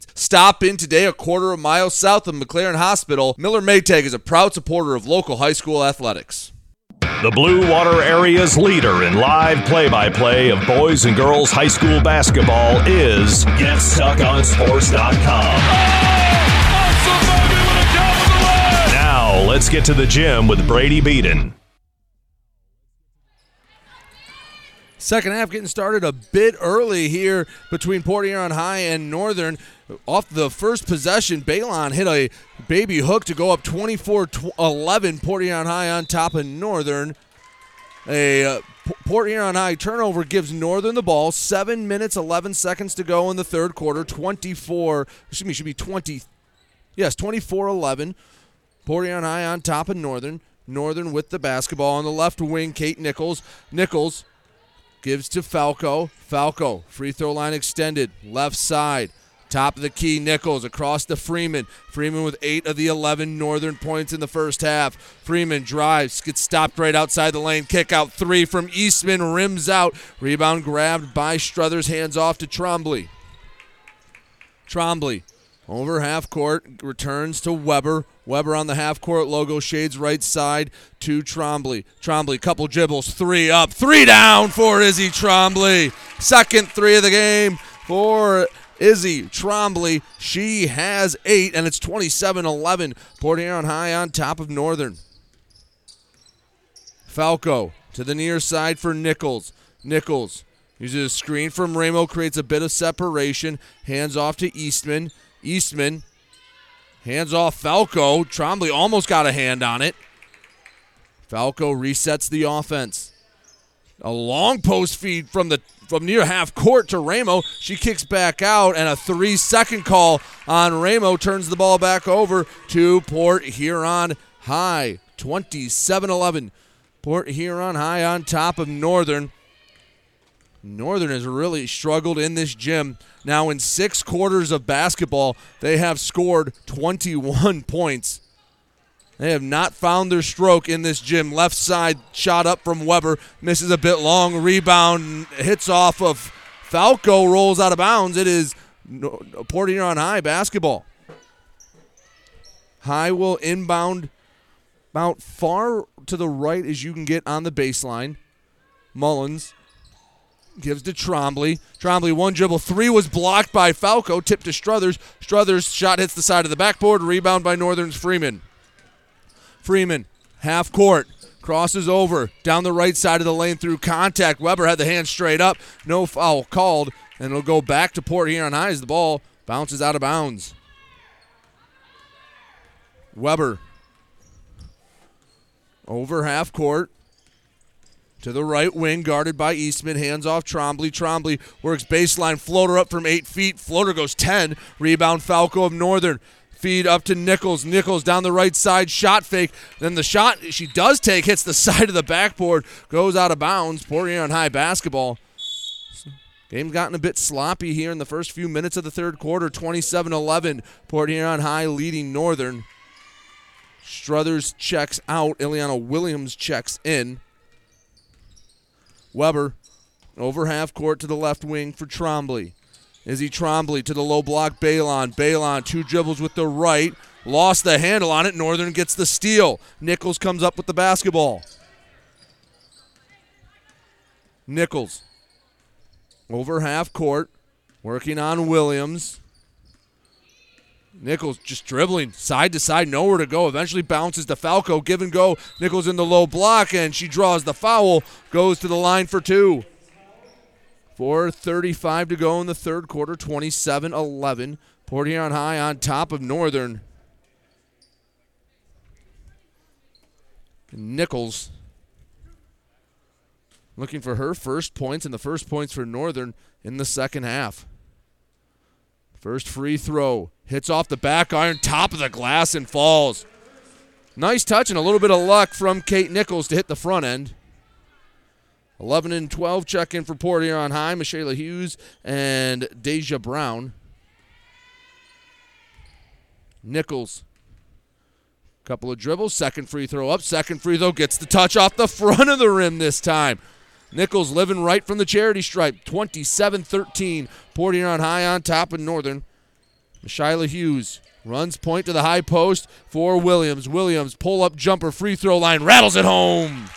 Stop in today a quarter of a mile south of McLaren Hospital. Miller Maytag is a proud supporter of local high school athletics. The Blue Water Area's leader in live play by play of boys and girls high school basketball is GetStuckOnSports.com. Now, let's get to the gym with Brady Beaton. Second half getting started a bit early here between Port Huron High and Northern. Off the first possession, Balon hit a baby hook to go up 24-11. Port Huron High on top of Northern. A uh, Port Huron High turnover gives Northern the ball. Seven minutes, 11 seconds to go in the third quarter. 24, excuse me, should be 20. Yes, 24-11. Port Huron High on top of Northern. Northern with the basketball on the left wing. Kate Nichols. Nichols gives to Falco. Falco, free throw line extended, left side. Top of the key, Nichols across to Freeman. Freeman with eight of the 11 Northern points in the first half. Freeman drives, gets stopped right outside the lane. Kick out three from Eastman, rims out. Rebound grabbed by Struthers, hands off to Trombley. Trombley over half court, returns to Weber. Weber on the half court logo, shades right side to Trombley. Trombley, couple dribbles, three up, three down for Izzy Trombley. Second three of the game for Izzy Trombley. She has eight, and it's 27 11. Port Huron High on top of Northern. Falco to the near side for Nichols. Nichols uses a screen from Ramo, creates a bit of separation. Hands off to Eastman. Eastman hands off Falco. Trombley almost got a hand on it. Falco resets the offense. A long post feed from the from near half court to Ramo. She kicks back out, and a three second call on Ramo turns the ball back over to Port Huron High. 27 11. Port Huron High on top of Northern. Northern has really struggled in this gym. Now, in six quarters of basketball, they have scored 21 points. They have not found their stroke in this gym. Left side shot up from Weber, misses a bit long. Rebound hits off of Falco, rolls out of bounds. It is Port Huron High basketball. High will inbound about far to the right as you can get on the baseline. Mullins gives to Trombley. Trombley one dribble, three was blocked by Falco, tipped to Struthers. Struthers shot hits the side of the backboard, rebound by Northern's Freeman. Freeman, half court, crosses over down the right side of the lane through contact. Weber had the hand straight up, no foul called, and it'll go back to Port Huron High as the ball bounces out of bounds. Weber over half court to the right wing, guarded by Eastman. Hands off Trombley. Trombley works baseline floater up from eight feet. Floater goes 10. Rebound Falco of Northern. Feed up to Nichols. Nichols down the right side. Shot fake. Then the shot she does take hits the side of the backboard. Goes out of bounds. Port Huron High basketball. Game's gotten a bit sloppy here in the first few minutes of the third quarter. 27 11. Port Huron High leading Northern. Struthers checks out. Ileana Williams checks in. Weber over half court to the left wing for Trombley. Izzy Trombley to the low block. Balon. Balon, two dribbles with the right. Lost the handle on it. Northern gets the steal. Nichols comes up with the basketball. Nichols over half court, working on Williams. Nichols just dribbling side to side, nowhere to go. Eventually bounces to Falco. Give and go. Nichols in the low block, and she draws the foul. Goes to the line for two. 4.35 to go in the third quarter. 27 11. Port Huron High on top of Northern. Nichols looking for her first points and the first points for Northern in the second half. First free throw. Hits off the back iron, top of the glass, and falls. Nice touch and a little bit of luck from Kate Nichols to hit the front end. 11 and 12 check in for Port Huron High. Michaela Hughes and Deja Brown. Nichols. Couple of dribbles. Second free throw up. Second free throw gets the touch off the front of the rim this time. Nichols living right from the charity stripe. 27 13. Port Huron High on top of Northern. Shyla Hughes runs point to the high post for Williams. Williams pull up jumper free throw line rattles it home.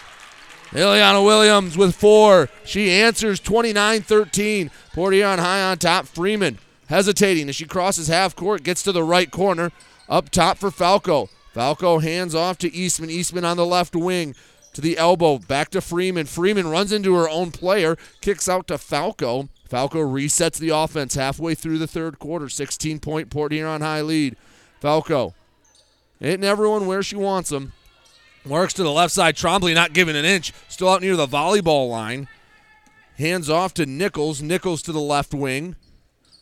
Ileana Williams with four. She answers 29 13. Port Huron High on top. Freeman hesitating as she crosses half court, gets to the right corner. Up top for Falco. Falco hands off to Eastman. Eastman on the left wing to the elbow. Back to Freeman. Freeman runs into her own player, kicks out to Falco. Falco resets the offense halfway through the third quarter. 16 point Port Huron High lead. Falco hitting everyone where she wants them. Works to the left side. Trombley not giving an inch. Still out near the volleyball line. Hands off to Nichols. Nichols to the left wing.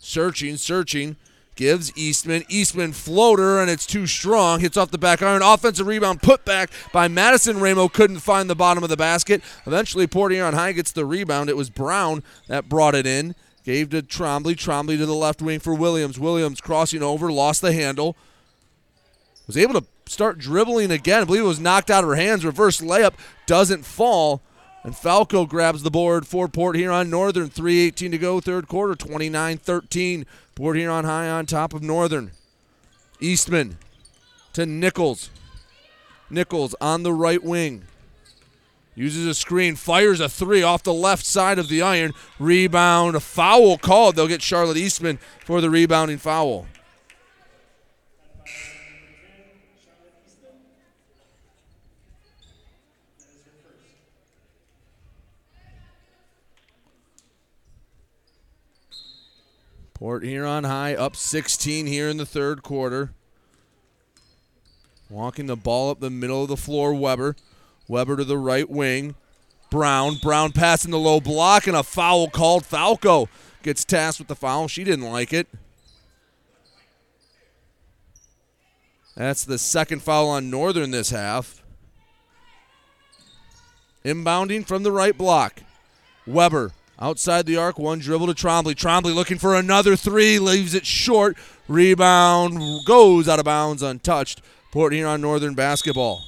Searching, searching. Gives Eastman. Eastman floater, and it's too strong. Hits off the back iron. Offensive rebound put back by Madison Ramo. Couldn't find the bottom of the basket. Eventually, Port Huron High gets the rebound. It was Brown that brought it in. Gave to Trombley. Trombley to the left wing for Williams. Williams crossing over, lost the handle. Was able to start dribbling again. I believe it was knocked out of her hands. Reverse layup doesn't fall. And Falco grabs the board for Port Huron Northern. 3.18 to go, third quarter, 29 13. Port Huron high on top of Northern. Eastman to Nichols. Nichols on the right wing. Uses a screen, fires a three off the left side of the iron. Rebound, a foul called. They'll get Charlotte Eastman for the rebounding foul. Port Huron High up 16 here in the third quarter. Walking the ball up the middle of the floor, Weber. Weber to the right wing. Brown. Brown passing the low block and a foul called. Falco gets tasked with the foul. She didn't like it. That's the second foul on Northern this half. Inbounding from the right block. Weber outside the arc, one dribble to Trombley. Trombley looking for another three, leaves it short. Rebound goes out of bounds untouched. Port Huron Northern basketball.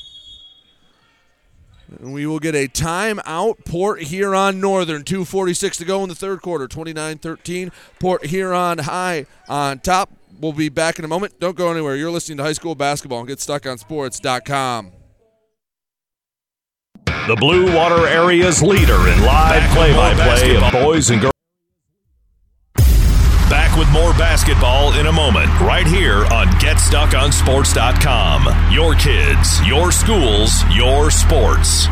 And we will get a timeout. Port Huron Northern. 2.46 to go in the third quarter. 29 13. Port Huron High on top. We'll be back in a moment. Don't go anywhere. You're listening to high school basketball and GetStuckOnSports.com. The Blue Water Area's leader in live play by play of boys and girls. Back with more basketball in a moment, right here on GetStuckOnSports.com. Your kids, your schools, your sports.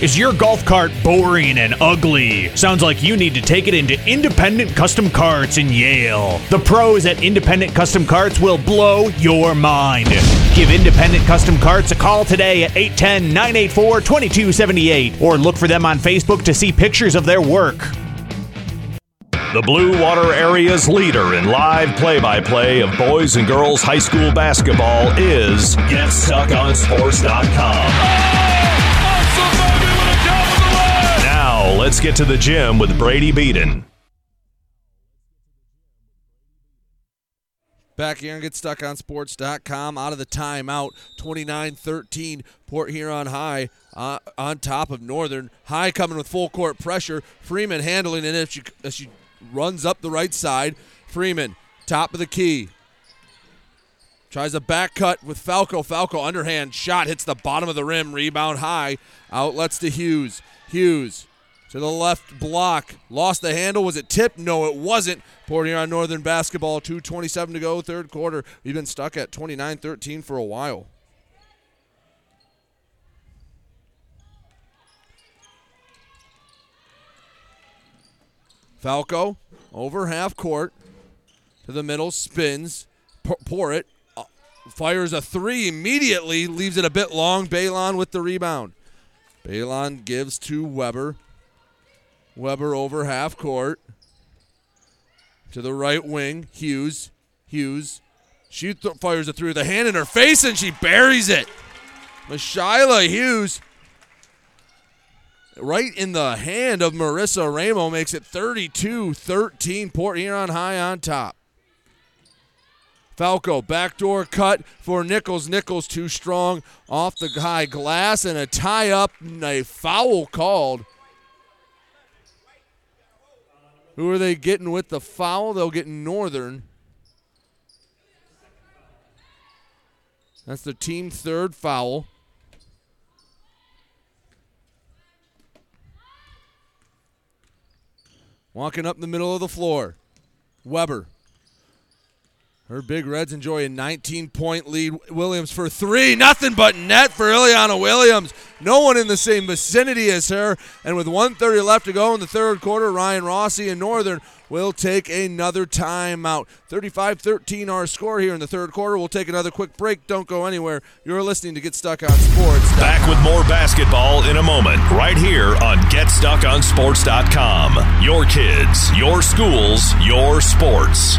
Is your golf cart boring and ugly? Sounds like you need to take it into Independent Custom Carts in Yale. The pros at Independent Custom Carts will blow your mind. Give Independent Custom Carts a call today at 810 984 2278 or look for them on Facebook to see pictures of their work. The Blue Water Area's leader in live play by play of boys and girls high school basketball is GetStuckOnSports.com. Now, let's get to the gym with Brady Beaton. Back here and GetStuckOnSports.com out of the timeout 29 13 Port Huron High uh, on top of Northern. High coming with full court pressure. Freeman handling it. As she, as she runs up the right side Freeman top of the key. Tries a back cut with Falco. Falco underhand shot hits the bottom of the rim. Rebound high. Outlets to Hughes. Hughes to the left block. Lost the handle. Was it tipped? No, it wasn't. Port Huron Northern basketball. 2.27 to go, third quarter. We've been stuck at 29 13 for a while. Falco over half court to the middle, spins, pour it, uh, fires a three immediately, leaves it a bit long. Balon with the rebound. Balon gives to Weber. Weber over half court. To the right wing, Hughes. Hughes. She th- fires it through the hand in her face and she buries it. Mishyla Hughes. Right in the hand of Marissa Ramo makes it 32 13. Port Huron High on top. Falco, backdoor cut for Nichols. Nichols too strong off the high glass and a tie up, a foul called. Who are they getting with the foul? They'll get Northern. That's the team third foul. Walking up the middle of the floor. Weber. Her Big Reds enjoy a 19 point lead. Williams for three. Nothing but net for Ileana Williams. No one in the same vicinity as her. And with 130 left to go in the third quarter, Ryan Rossi and Northern will take another timeout. 35 13 our score here in the third quarter. We'll take another quick break. Don't go anywhere. You're listening to Get Stuck on Sports. Back with more basketball in a moment, right here on GetStuckOnSports.com. Your kids, your schools, your sports.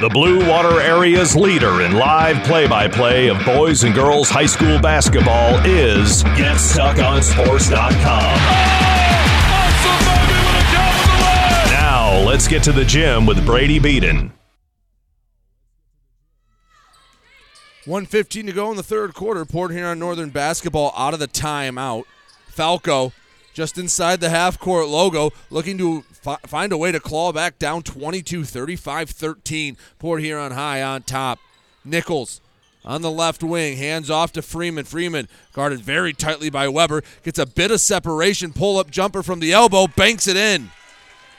The Blue Water Area's leader in live play by play of boys and girls high school basketball is GetStuckOnSports.com. Now, let's get to the gym with Brady Beaton. 115 to go in the third quarter. Port Huron Northern basketball out of the timeout. Falco just inside the half court logo, looking to fi- find a way to claw back down 22 35 13. Port Huron high on top. Nichols on the left wing, hands off to Freeman. Freeman guarded very tightly by Weber, gets a bit of separation, pull up jumper from the elbow, banks it in.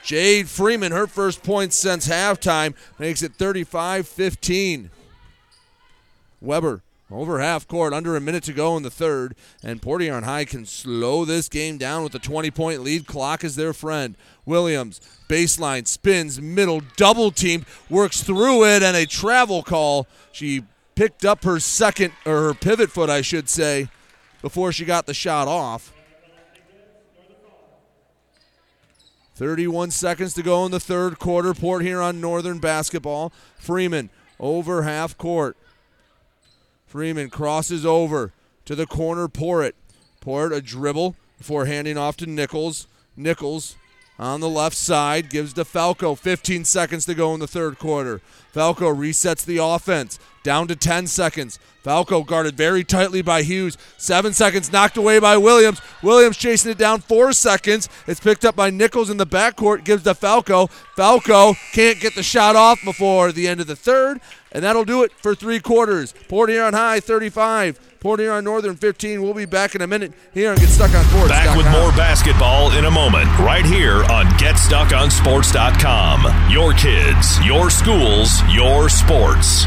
Jade Freeman, her first point since halftime, makes it 35 15. Weber over half court, under a minute to go in the third, and Port Huron High can slow this game down with a 20 point lead. Clock is their friend. Williams, baseline, spins, middle, double team, works through it, and a travel call. She picked up her second, or her pivot foot, I should say, before she got the shot off. 31 seconds to go in the third quarter. Port Huron Northern basketball. Freeman over half court. Freeman crosses over to the corner. Porritt. Porritt a dribble before handing off to Nichols. Nichols on the left side gives to Falco. 15 seconds to go in the third quarter. Falco resets the offense down to 10 seconds. Falco guarded very tightly by Hughes. Seven seconds knocked away by Williams. Williams chasing it down four seconds. It's picked up by Nichols in the backcourt. Gives to Falco. Falco can't get the shot off before the end of the third. And that'll do it for three quarters. Port Huron High 35. Port Huron Northern 15. We'll be back in a minute here and get stuck on sports. Back with more basketball in a moment, right here on GetStuckOnSports.com. Your kids, your schools, your sports.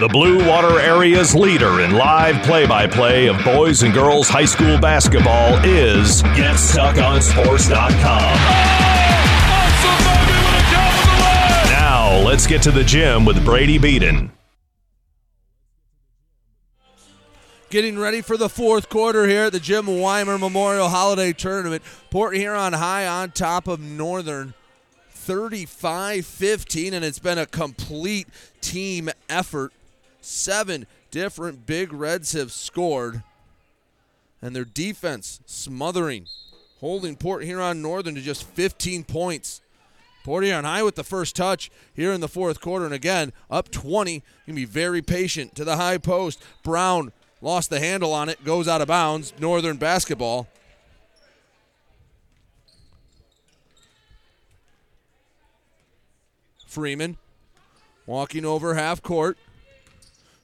The Blue Water Area's leader in live play by play of boys and girls high school basketball is GetStuckOnSports.com. Now, let's get to the gym with Brady Beaton. Getting ready for the fourth quarter here at the Jim Weimer Memorial Holiday Tournament. Port Huron High on top of Northern 35 15, and it's been a complete team effort. Seven different Big Reds have scored, and their defense smothering, holding Port Huron Northern to just 15 points. Port Huron High with the first touch here in the fourth quarter, and again, up 20. Can be very patient to the high post. Brown lost the handle on it, goes out of bounds. Northern basketball. Freeman walking over half court.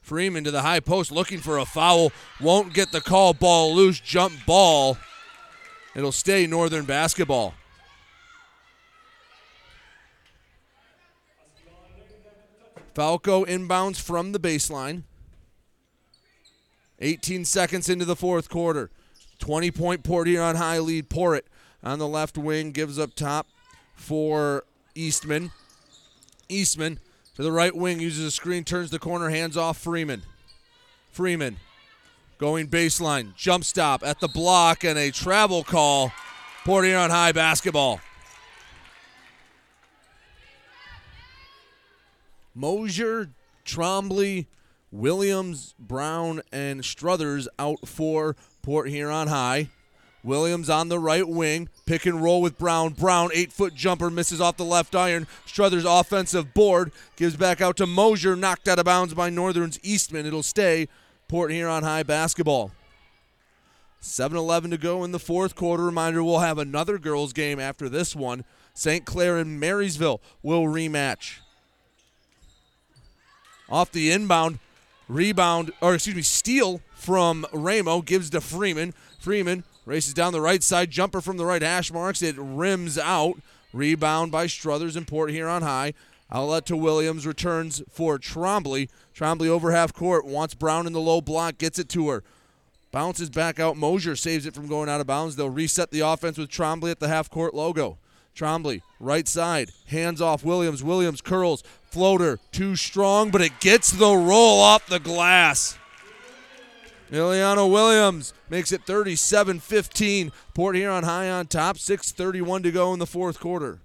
Freeman to the high post looking for a foul. Won't get the call. Ball loose. Jump ball. It'll stay Northern basketball. Falco inbounds from the baseline. 18 seconds into the fourth quarter. 20 point Port Huron high lead. Porritt on the left wing gives up top for Eastman. Eastman to the right wing, uses a screen, turns the corner, hands off Freeman. Freeman going baseline, jump stop at the block, and a travel call. Port Huron High basketball. Mosier, Trombley, Williams, Brown, and Struthers out for Port Huron High. Williams on the right wing, pick and roll with Brown. Brown, eight foot jumper, misses off the left iron. Struthers offensive board, gives back out to Mosier, knocked out of bounds by Northern's Eastman. It'll stay Port Huron High basketball. 7 11 to go in the fourth quarter. Reminder we'll have another girls' game after this one. St. Clair and Marysville will rematch. Off the inbound, rebound, or excuse me, steal from Ramo gives to Freeman. Freeman races down the right side, jumper from the right hash marks. It rims out. Rebound by Struthers and Port Huron High. Outlet to Williams, returns for Trombley. Trombley over half court, wants Brown in the low block, gets it to her. Bounces back out. Mosier saves it from going out of bounds. They'll reset the offense with Trombley at the half court logo. Trombley, right side, hands off Williams. Williams curls, floater, too strong, but it gets the roll off the glass. Miliano Williams makes it 37 15. Port Huron high on top, 6.31 to go in the fourth quarter.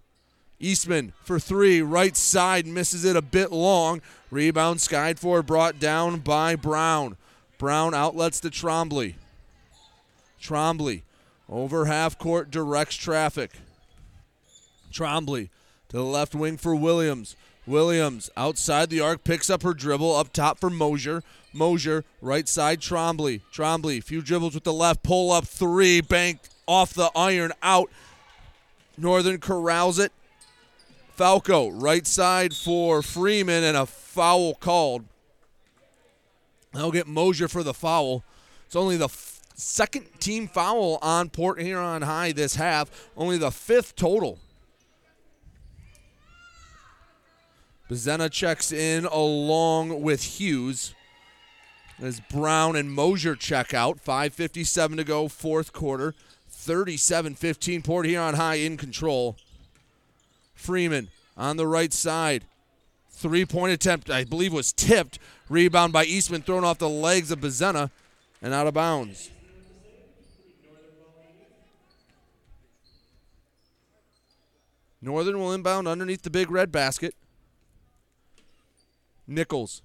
Eastman for three, right side, misses it a bit long. Rebound skied for, brought down by Brown. Brown outlets to Trombley. Trombley over half court directs traffic. Trombley to the left wing for Williams. Williams outside the arc picks up her dribble up top for Mosier. Mosier right side Trombley. Trombley few dribbles with the left pull up three bank off the iron out. Northern corrals it. Falco right side for Freeman and a foul called. They'll get Mosier for the foul. It's only the f- second team foul on Port Huron High this half, only the fifth total. Bezena checks in along with Hughes. As Brown and Mosier check out, 5.57 to go, fourth quarter. 37 15. Port Huron High in control. Freeman on the right side. Three point attempt, I believe, was tipped. Rebound by Eastman, thrown off the legs of Bezena and out of bounds. Northern will inbound underneath the big red basket. Nichols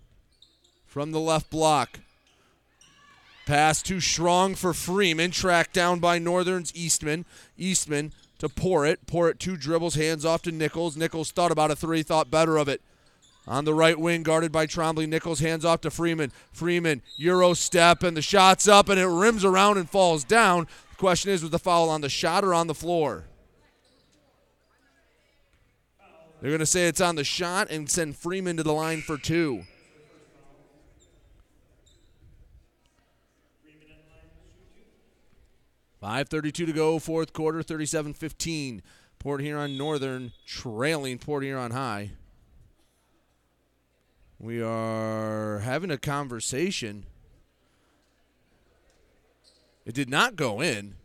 from the left block. Pass too strong for Freeman. Tracked down by Northern's Eastman. Eastman to Porritt. Porritt two dribbles, hands off to Nichols. Nichols thought about a three, thought better of it. On the right wing, guarded by Trombley. Nichols hands off to Freeman. Freeman, Euro step, and the shot's up, and it rims around and falls down. The question is, was the foul on the shot or on the floor? They're going to say it's on the shot and send Freeman to the line for two. Five thirty-two to go, fourth quarter, 37-15. Port Huron Northern trailing Port Huron High. We are having a conversation. It did not go in.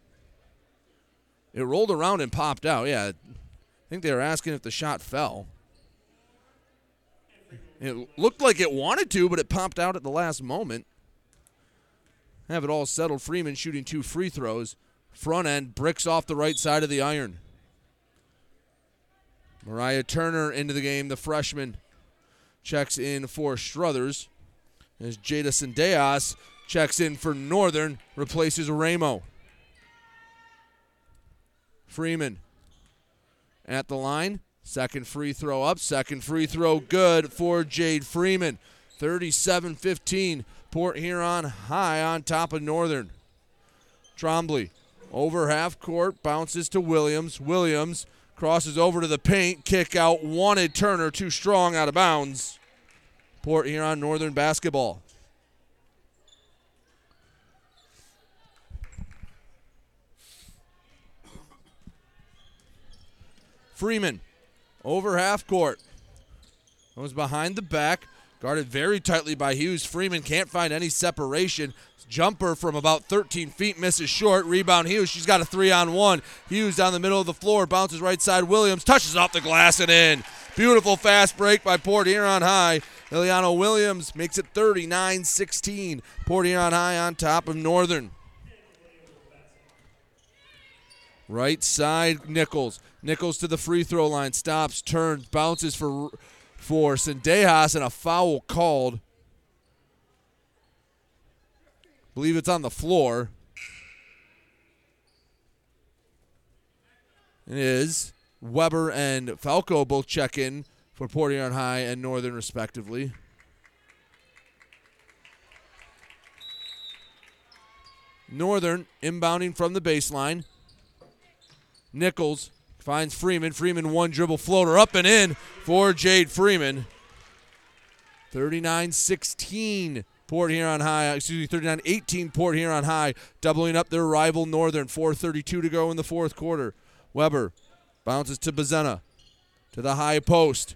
It rolled around and popped out. Yeah, I think they were asking if the shot fell. It looked like it wanted to, but it popped out at the last moment. Have it all settled. Freeman shooting two free throws. Front end bricks off the right side of the iron. Mariah Turner into the game, the freshman checks in for Struthers. As Jada Sendejas checks in for Northern, replaces Ramo. Freeman at the line. Second free throw up. Second free throw good for Jade Freeman. 37 15. Port Huron high on top of Northern. Trombley over half court, bounces to Williams. Williams crosses over to the paint, kick out, wanted Turner, too strong, out of bounds. Port Huron Northern basketball. Freeman over half court. Goes behind the back, guarded very tightly by Hughes. Freeman can't find any separation. Jumper from about 13 feet misses short. Rebound Hughes. She's got a three on one. Hughes down the middle of the floor, bounces right side. Williams touches off the glass and in. Beautiful fast break by Port Huron High. Liliano Williams makes it 39 16. Port Huron High on top of Northern. Right side, Nichols. Nichols to the free throw line, stops, turns, bounces for for Sendejas, and a foul called. Believe it's on the floor. It is. Weber and Falco both check in for Port Huron High and Northern, respectively. Northern inbounding from the baseline. Nichols finds Freeman. Freeman one dribble floater up and in for Jade Freeman. 39 16 Port Huron High, excuse me, 39 18 Port Huron High, doubling up their rival Northern. 4.32 to go in the fourth quarter. Weber bounces to Bazena to the high post.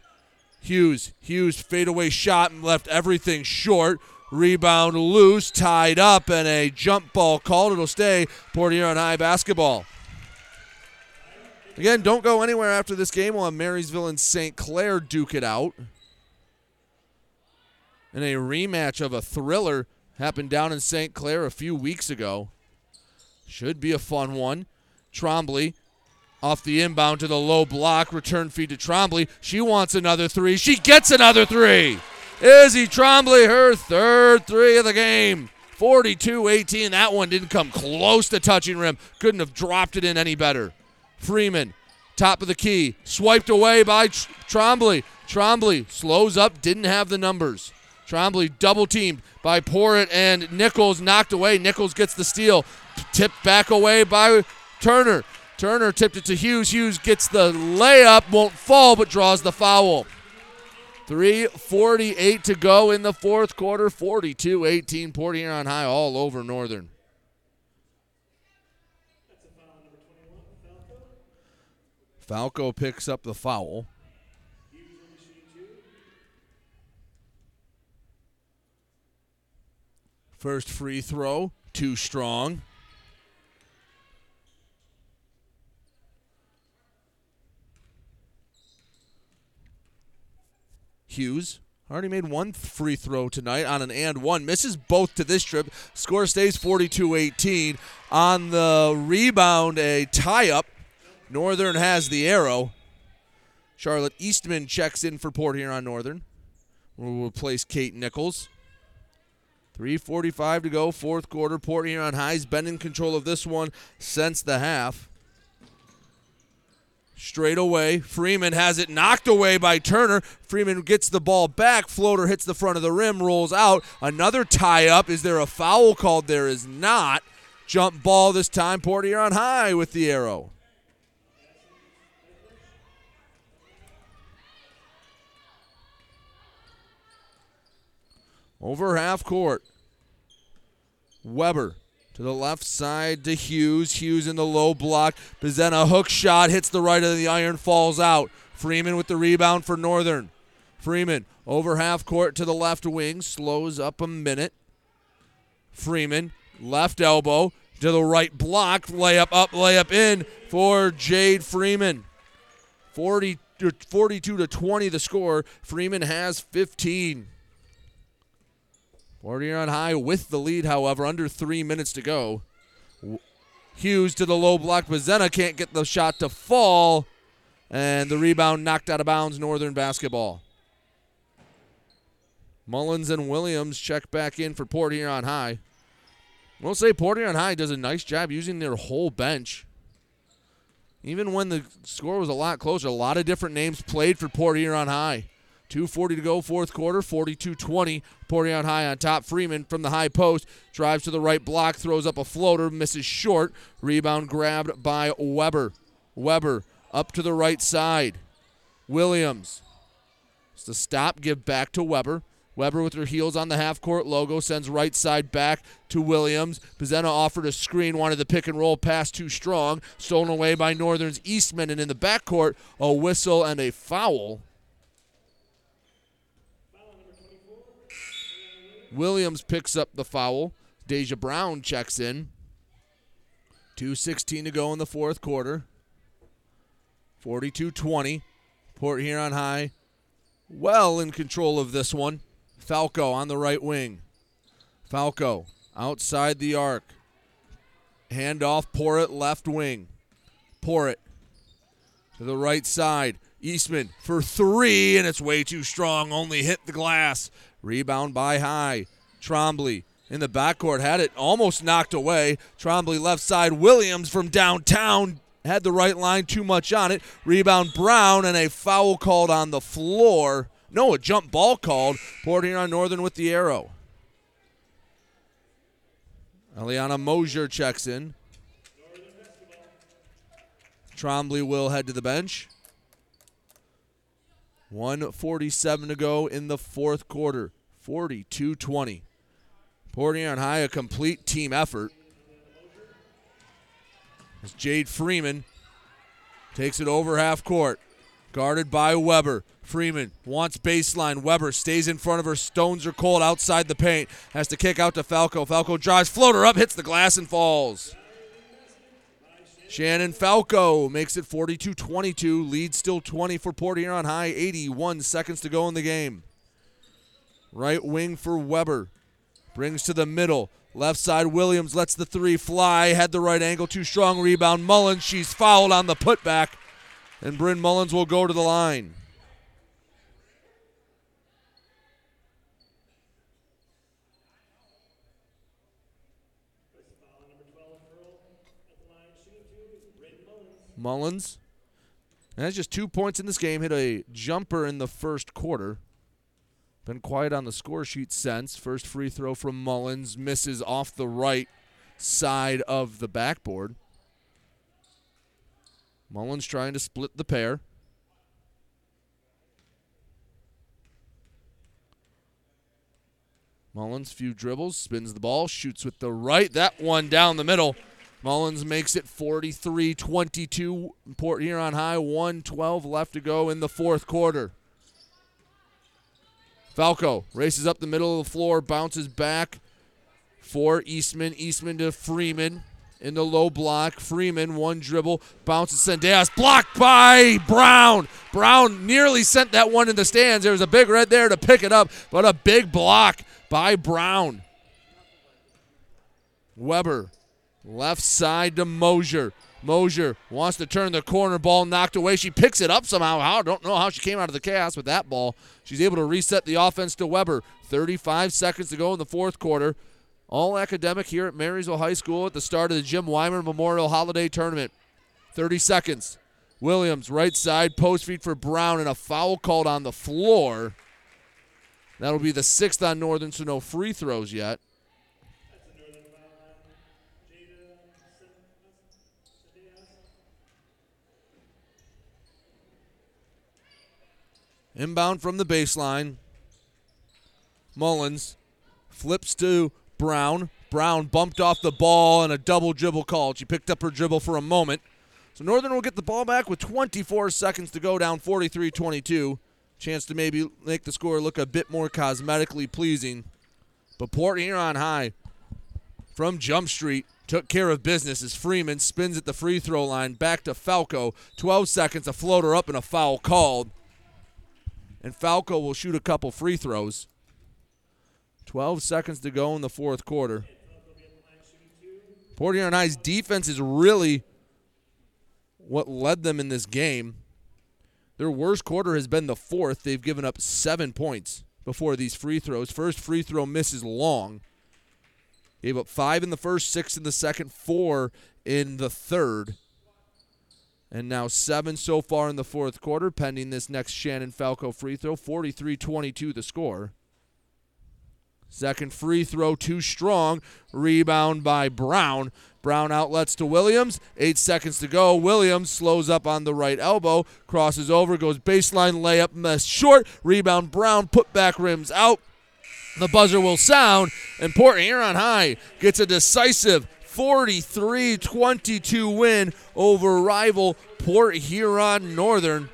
Hughes, Hughes fadeaway shot and left everything short. Rebound loose, tied up, and a jump ball called. It'll stay Port Huron High basketball. Again, don't go anywhere after this game. We'll have Marysville and St. Clair duke it out. And a rematch of a thriller happened down in St. Clair a few weeks ago. Should be a fun one. Trombley off the inbound to the low block. Return feed to Trombley. She wants another three. She gets another three. Izzy Trombley, her third three of the game. 42 18. That one didn't come close to touching rim. Couldn't have dropped it in any better. Freeman, top of the key, swiped away by Tr- Trombley. Trombley slows up, didn't have the numbers. Trombley double teamed by Porritt and Nichols knocked away. Nichols gets the steal, tipped back away by Turner. Turner tipped it to Hughes. Hughes gets the layup, won't fall, but draws the foul. 3.48 to go in the fourth quarter. 42 18. Port Huron High all over Northern. Falco picks up the foul. First free throw, too strong. Hughes already made one free throw tonight on an and one. Misses both to this trip. Score stays 42 18. On the rebound, a tie up. Northern has the arrow. Charlotte Eastman checks in for Port Huron Northern. We'll replace Kate Nichols. 3.45 to go, fourth quarter. Port Huron High's been in control of this one since the half. Straight away, Freeman has it knocked away by Turner. Freeman gets the ball back. Floater hits the front of the rim, rolls out. Another tie up. Is there a foul called? There is not. Jump ball this time. Port Huron High with the arrow. Over half court. Weber to the left side to Hughes. Hughes in the low block. Bezena hook shot hits the right of the iron, falls out. Freeman with the rebound for Northern. Freeman over half court to the left wing, slows up a minute. Freeman left elbow to the right block, layup up, layup in for Jade Freeman. 40, 42 to 20 the score. Freeman has 15. Port Huron High with the lead, however, under three minutes to go. Hughes to the low block. Bazena can't get the shot to fall. And the rebound knocked out of bounds, Northern basketball. Mullins and Williams check back in for Port Huron High. We'll say Port Huron High does a nice job using their whole bench. Even when the score was a lot closer, a lot of different names played for Port Huron High. 2.40 to go, fourth quarter, 42 20. Port Huron High on top. Freeman from the high post drives to the right block, throws up a floater, misses short. Rebound grabbed by Weber. Weber up to the right side. Williams. It's the stop, give back to Weber. Weber with her heels on the half court logo sends right side back to Williams. Bazena offered a screen, wanted the pick and roll pass too strong. Stolen away by Northern's Eastman. And in the backcourt, a whistle and a foul. Williams picks up the foul. Deja Brown checks in. 2.16 to go in the fourth quarter. 42 20. Port Huron High well in control of this one. Falco on the right wing. Falco outside the arc. Handoff, Porritt left wing. Porritt to the right side. Eastman for three, and it's way too strong. Only hit the glass. Rebound by High. Trombley in the backcourt had it almost knocked away. Trombley left side. Williams from downtown had the right line, too much on it. Rebound Brown, and a foul called on the floor. No, a jump ball called. Port Huron Northern with the arrow. Eliana Mosier checks in. Trombley will head to the bench. 147 to go in the fourth quarter. 42 20. Port Huron High, a complete team effort. As Jade Freeman takes it over half court. Guarded by Weber. Freeman wants baseline. Weber stays in front of her. Stones are cold outside the paint. Has to kick out to Falco. Falco drives, floater up, hits the glass, and falls. Shannon Falco makes it 42 22. Lead still 20 for Port Huron High. 81 seconds to go in the game. Right wing for Weber. Brings to the middle. Left side, Williams lets the three fly. Had the right angle, too strong rebound. Mullins, she's fouled on the putback. And Bryn Mullins will go to the line. Mullins. And that's just two points in this game. Hit a jumper in the first quarter. Been quiet on the score sheet since. First free throw from Mullins misses off the right side of the backboard. Mullins trying to split the pair. Mullins, few dribbles, spins the ball, shoots with the right. That one down the middle. Mullins makes it 43 22. Port Huron High, 112 left to go in the fourth quarter. Falco races up the middle of the floor, bounces back for Eastman. Eastman to Freeman in the low block. Freeman, one dribble, bounces Sendejas, blocked by Brown. Brown nearly sent that one in the stands. There was a big red there to pick it up, but a big block by Brown. Weber, left side to Mosier. Mosier wants to turn the corner ball knocked away. She picks it up somehow. I don't know how she came out of the chaos with that ball. She's able to reset the offense to Weber. 35 seconds to go in the fourth quarter. All academic here at Marysville High School at the start of the Jim Weimer Memorial Holiday Tournament. 30 seconds. Williams, right side, post feed for Brown, and a foul called on the floor. That'll be the sixth on Northern, so no free throws yet. Inbound from the baseline. Mullins flips to Brown. Brown bumped off the ball and a double dribble called. She picked up her dribble for a moment. So Northern will get the ball back with 24 seconds to go down 43 22. Chance to maybe make the score look a bit more cosmetically pleasing. But Port Huron High from Jump Street took care of business as Freeman spins at the free throw line back to Falco. 12 seconds, a floater up and a foul called. And Falco will shoot a couple free throws. 12 seconds to go in the fourth quarter. Port Huron High's defense is really what led them in this game. Their worst quarter has been the fourth. They've given up seven points before these free throws. First free throw misses long. Gave up five in the first, six in the second, four in the third. And now seven so far in the fourth quarter, pending this next Shannon Falco free throw. 43 22 the score. Second free throw too strong. Rebound by Brown. Brown outlets to Williams. Eight seconds to go. Williams slows up on the right elbow, crosses over, goes baseline layup, mess short. Rebound Brown, put back rims out. The buzzer will sound, and Port Huron High gets a decisive 43 22 win over rival Port Huron Northern.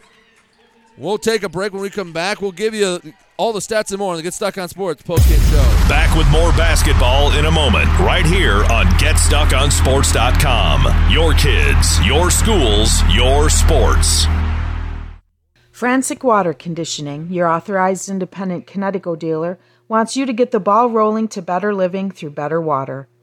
We'll take a break when we come back. We'll give you all the stats and more on the Get Stuck on Sports postgame show. Back with more basketball in a moment, right here on GetStuckOnSports.com. Your kids, your schools, your sports. Frantic Water Conditioning, your authorized independent Kinetico dealer, wants you to get the ball rolling to better living through better water.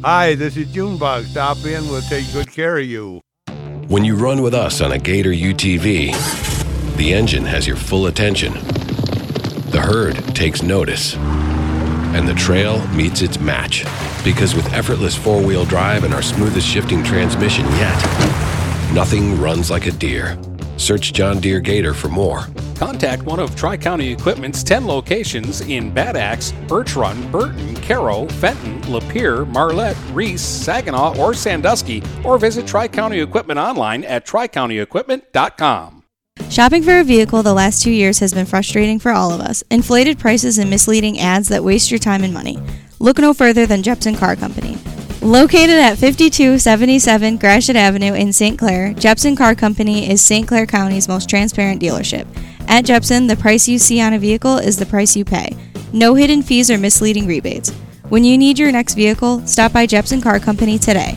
Hi, this is Junebug. Stop in, we'll take good care of you. When you run with us on a Gator UTV, the engine has your full attention. The herd takes notice. And the trail meets its match. Because with effortless four wheel drive and our smoothest shifting transmission yet, nothing runs like a Deere. Search John Deere Gator for more. Contact one of Tri County Equipment's 10 locations in Bad Axe, Birch Run, Burton, Caro, Fenton, Lapeer, Marlette, Reese, Saginaw, or Sandusky, or visit Tri County Equipment online at tricountyequipment.com. Shopping for a vehicle the last two years has been frustrating for all of us. Inflated prices and misleading ads that waste your time and money. Look no further than Jepson Car Company. Located at 5277 Gratiot Avenue in St. Clair, Jepson Car Company is St. Clair County's most transparent dealership. At Jepson, the price you see on a vehicle is the price you pay. No hidden fees or misleading rebates. When you need your next vehicle, stop by Jepson Car Company today.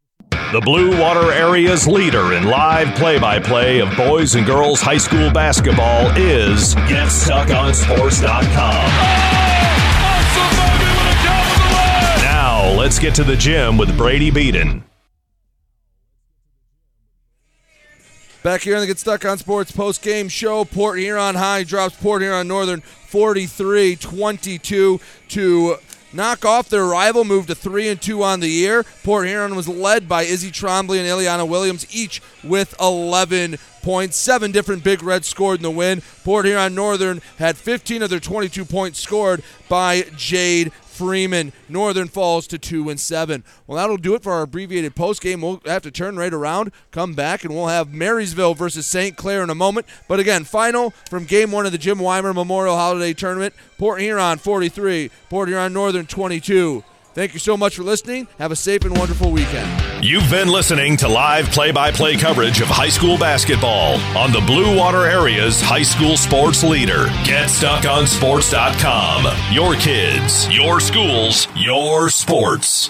The Blue Water Area's leader in live play by play of boys and girls high school basketball is GetStuckOnSports.com. Now, let's get to the gym with Brady Beaton. Back here on the Get Stuck on Sports post game show, Port Huron High drops Port Huron Northern 43 22 to knock off their rival, move to 3 and 2 on the year. Port Huron was led by Izzy Trombley and Ileana Williams, each with 11 points. Seven different Big Reds scored in the win. Port Huron Northern had 15 of their 22 points scored by Jade Freeman. Northern falls to two and seven. Well, that'll do it for our abbreviated post game. We'll have to turn right around, come back, and we'll have Marysville versus St. Clair in a moment. But again, final from game one of the Jim Weimer Memorial Holiday Tournament. Port Huron 43, Port Huron Northern 22. Thank you so much for listening. Have a safe and wonderful weekend. You've been listening to live play by play coverage of high school basketball on the Blue Water Area's high school sports leader. GetStuckOnSports.com. Your kids, your schools, your sports.